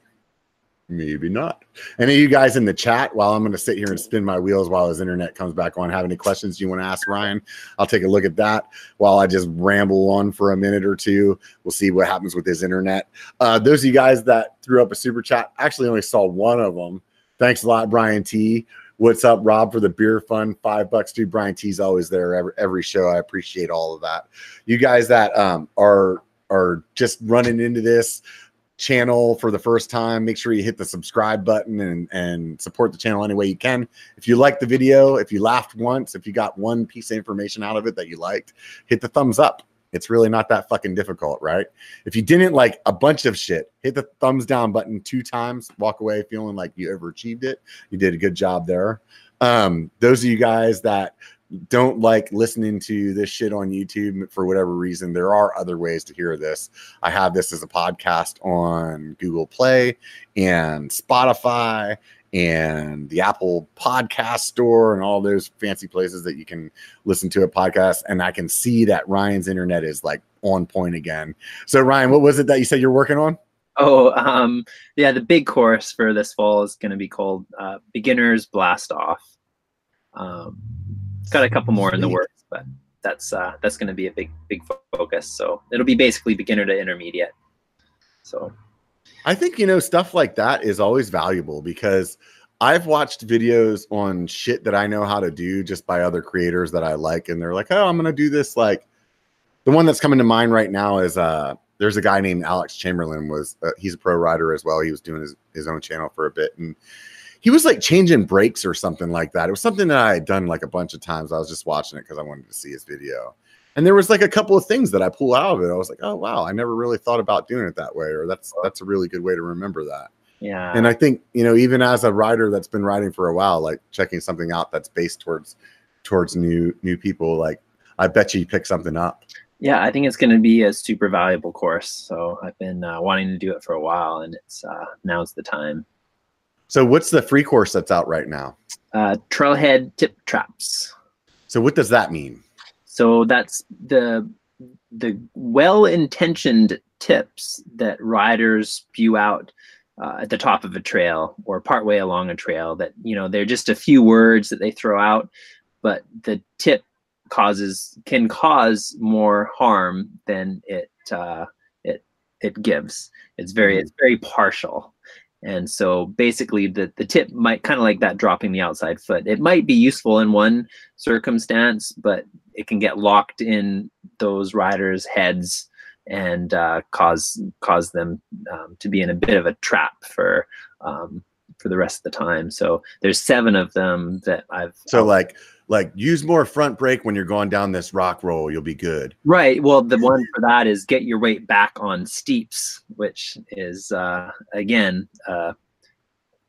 maybe not. Any of you guys in the chat, while I'm going to sit here and spin my wheels while his internet comes back on, have any questions you want to ask Ryan? I'll take a look at that while I just ramble on for a minute or two. We'll see what happens with his internet. Uh, those of you guys that threw up a super chat, actually only saw one of them. Thanks a lot, Brian T. What's up, Rob, for the beer fund? Five bucks, dude. Brian T's always there every, every show. I appreciate all of that. You guys that um, are are just running into this channel for the first time, make sure you hit the subscribe button and, and support the channel any way you can. If you liked the video, if you laughed once, if you got one piece of information out of it that you liked, hit the thumbs up. It's really not that fucking difficult, right? If you didn't like a bunch of shit, hit the thumbs down button two times, walk away feeling like you overachieved it. You did a good job there. Um, those of you guys that don't like listening to this shit on YouTube for whatever reason, there are other ways to hear this. I have this as a podcast on Google Play and Spotify and the Apple Podcast Store and all those fancy places that you can listen to a podcast. And I can see that Ryan's internet is like on point again. So, Ryan, what was it that you said you're working on? Oh, um, yeah, the big course for this fall is going to be called uh, Beginners Blast Off. Um, got a couple more in the works, but that's uh, that's going to be a big big focus. So it'll be basically beginner to intermediate. So I think, you know, stuff like that is always valuable because I've watched videos on shit that I know how to do just by other creators that I like. And they're like, oh, I'm going to do this. Like the one that's coming to mind right now is uh, there's a guy named Alex Chamberlain was uh, he's a pro rider as well. He was doing his, his own channel for a bit and he was like changing brakes or something like that. It was something that I had done like a bunch of times. I was just watching it because I wanted to see his video and there was like a couple of things that I pull out of it. I was like, oh wow, I never really thought about doing it that way, or that's that's a really good way to remember that. Yeah. And I think you know, even as a rider that's been riding for a while, like checking something out that's based towards towards new new people, like I bet you pick something up. Yeah, I think it's going to be a super valuable course. So I've been uh, wanting to do it for a while, and it's uh, now's the time. So what's the free course that's out right now? Uh, Trailhead Tip Traps. So what does that mean? So that's the the well-intentioned tips that riders spew out uh, at the top of a trail or partway along a trail that you know they're just a few words that they throw out but the tip causes can cause more harm than it uh, it it gives it's very mm-hmm. it's very partial and so basically the, the tip might kind of like that dropping the outside foot. It might be useful in one circumstance, but it can get locked in those riders' heads and uh, cause cause them um, to be in a bit of a trap for um, for the rest of the time. So there's seven of them that I've so like like use more front brake when you're going down this rock roll you'll be good. Right well the one for that is get your weight back on steeps which is uh again uh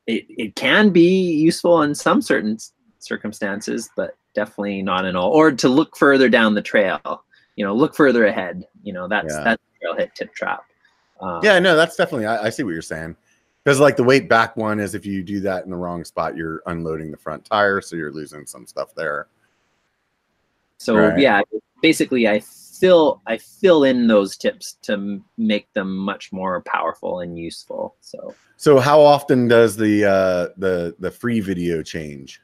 it, it can be useful in some certain circumstances but definitely not in all or to look further down the trail you know look further ahead you know that's yeah. that's Trailhead Tip Trap. Um, yeah no that's definitely I, I see what you're saying because like the weight back one is if you do that in the wrong spot, you're unloading the front tire, so you're losing some stuff there. So right. yeah, basically I fill I fill in those tips to make them much more powerful and useful. So so how often does the uh, the the free video change?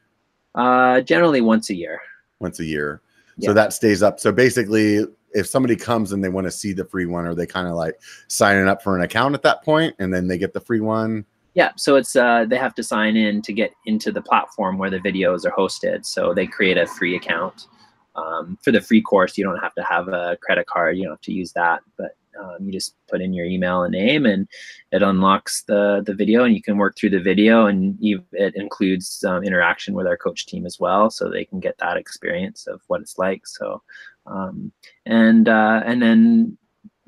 Uh, generally once a year. Once a year. Yeah. So that stays up. So basically, if somebody comes and they want to see the free one, are they kind of like signing up for an account at that point and then they get the free one? Yeah, so it's uh, they have to sign in to get into the platform where the videos are hosted. So they create a free account. Um, for the free course, you don't have to have a credit card. You don't have to use that, but um, you just put in your email and name, and it unlocks the the video, and you can work through the video, and you, it includes um, interaction with our coach team as well, so they can get that experience of what it's like. So, um, and uh, and then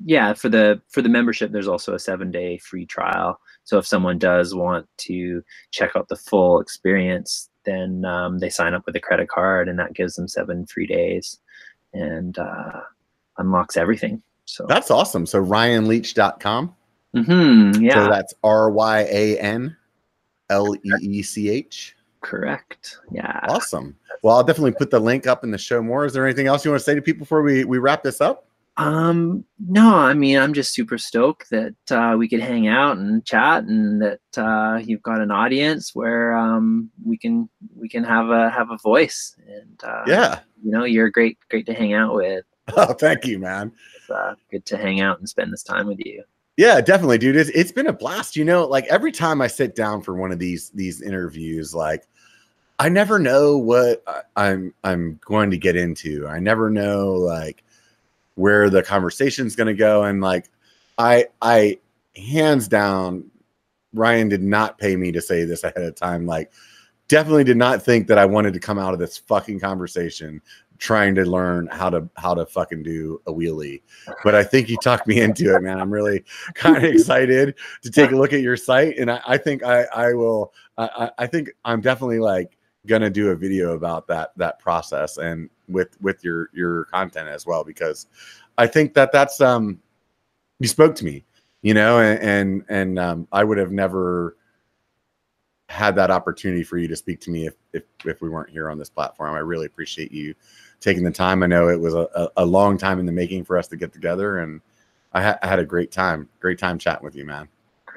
yeah, for the for the membership, there's also a seven day free trial. So if someone does want to check out the full experience, then um, they sign up with a credit card, and that gives them seven free days, and uh, unlocks everything. So that's awesome. So ryanleech.com. Mm-hmm, yeah. So that's R Y A N L E E C H. Correct. Yeah. Awesome. Well, I'll definitely put the link up in the show more. Is there anything else you want to say to people before we, we wrap this up? Um, no, I mean, I'm just super stoked that uh, we could hang out and chat, and that uh, you've got an audience where um, we can we can have a have a voice. And uh, yeah, you know, you're great, great to hang out with. Oh, thank you, man. It's uh, good to hang out and spend this time with you. Yeah, definitely, dude. It's, it's been a blast. You know, like every time I sit down for one of these these interviews, like I never know what I'm I'm going to get into. I never know like where the conversation's going to go, and like I I hands down, Ryan did not pay me to say this ahead of time. Like, definitely did not think that I wanted to come out of this fucking conversation trying to learn how to how to fucking do a wheelie. But I think you talked me into it, man. I'm really kind of excited to take a look at your site, and I, I think I I will. I, I think I'm definitely like gonna do a video about that that process and with with your your content as well because I think that that's um you spoke to me, you know, and and, and um, I would have never had that opportunity for you to speak to me if, if if we weren't here on this platform. I really appreciate you taking the time. I know it was a, a long time in the making for us to get together, and I, ha- I had a great time. Great time chatting with you, man.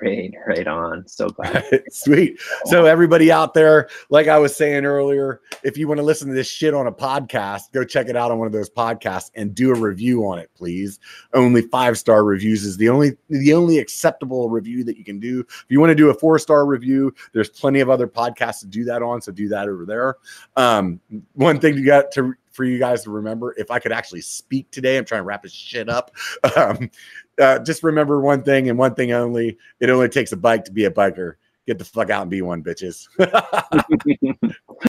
Great, right on. So glad. Sweet. So everybody out there, like I was saying earlier, if you want to listen to this shit on a podcast, go check it out on one of those podcasts and do a review on it, please. Only five star reviews is the only the only acceptable review that you can do. If you want to do a four star review, there's plenty of other podcasts to do that on. So do that over there. Um, one thing you got to for you guys to remember if I could actually speak today. I'm trying to wrap this shit up. Um, uh, just remember one thing and one thing only. It only takes a bike to be a biker. Get the fuck out and be one, bitches.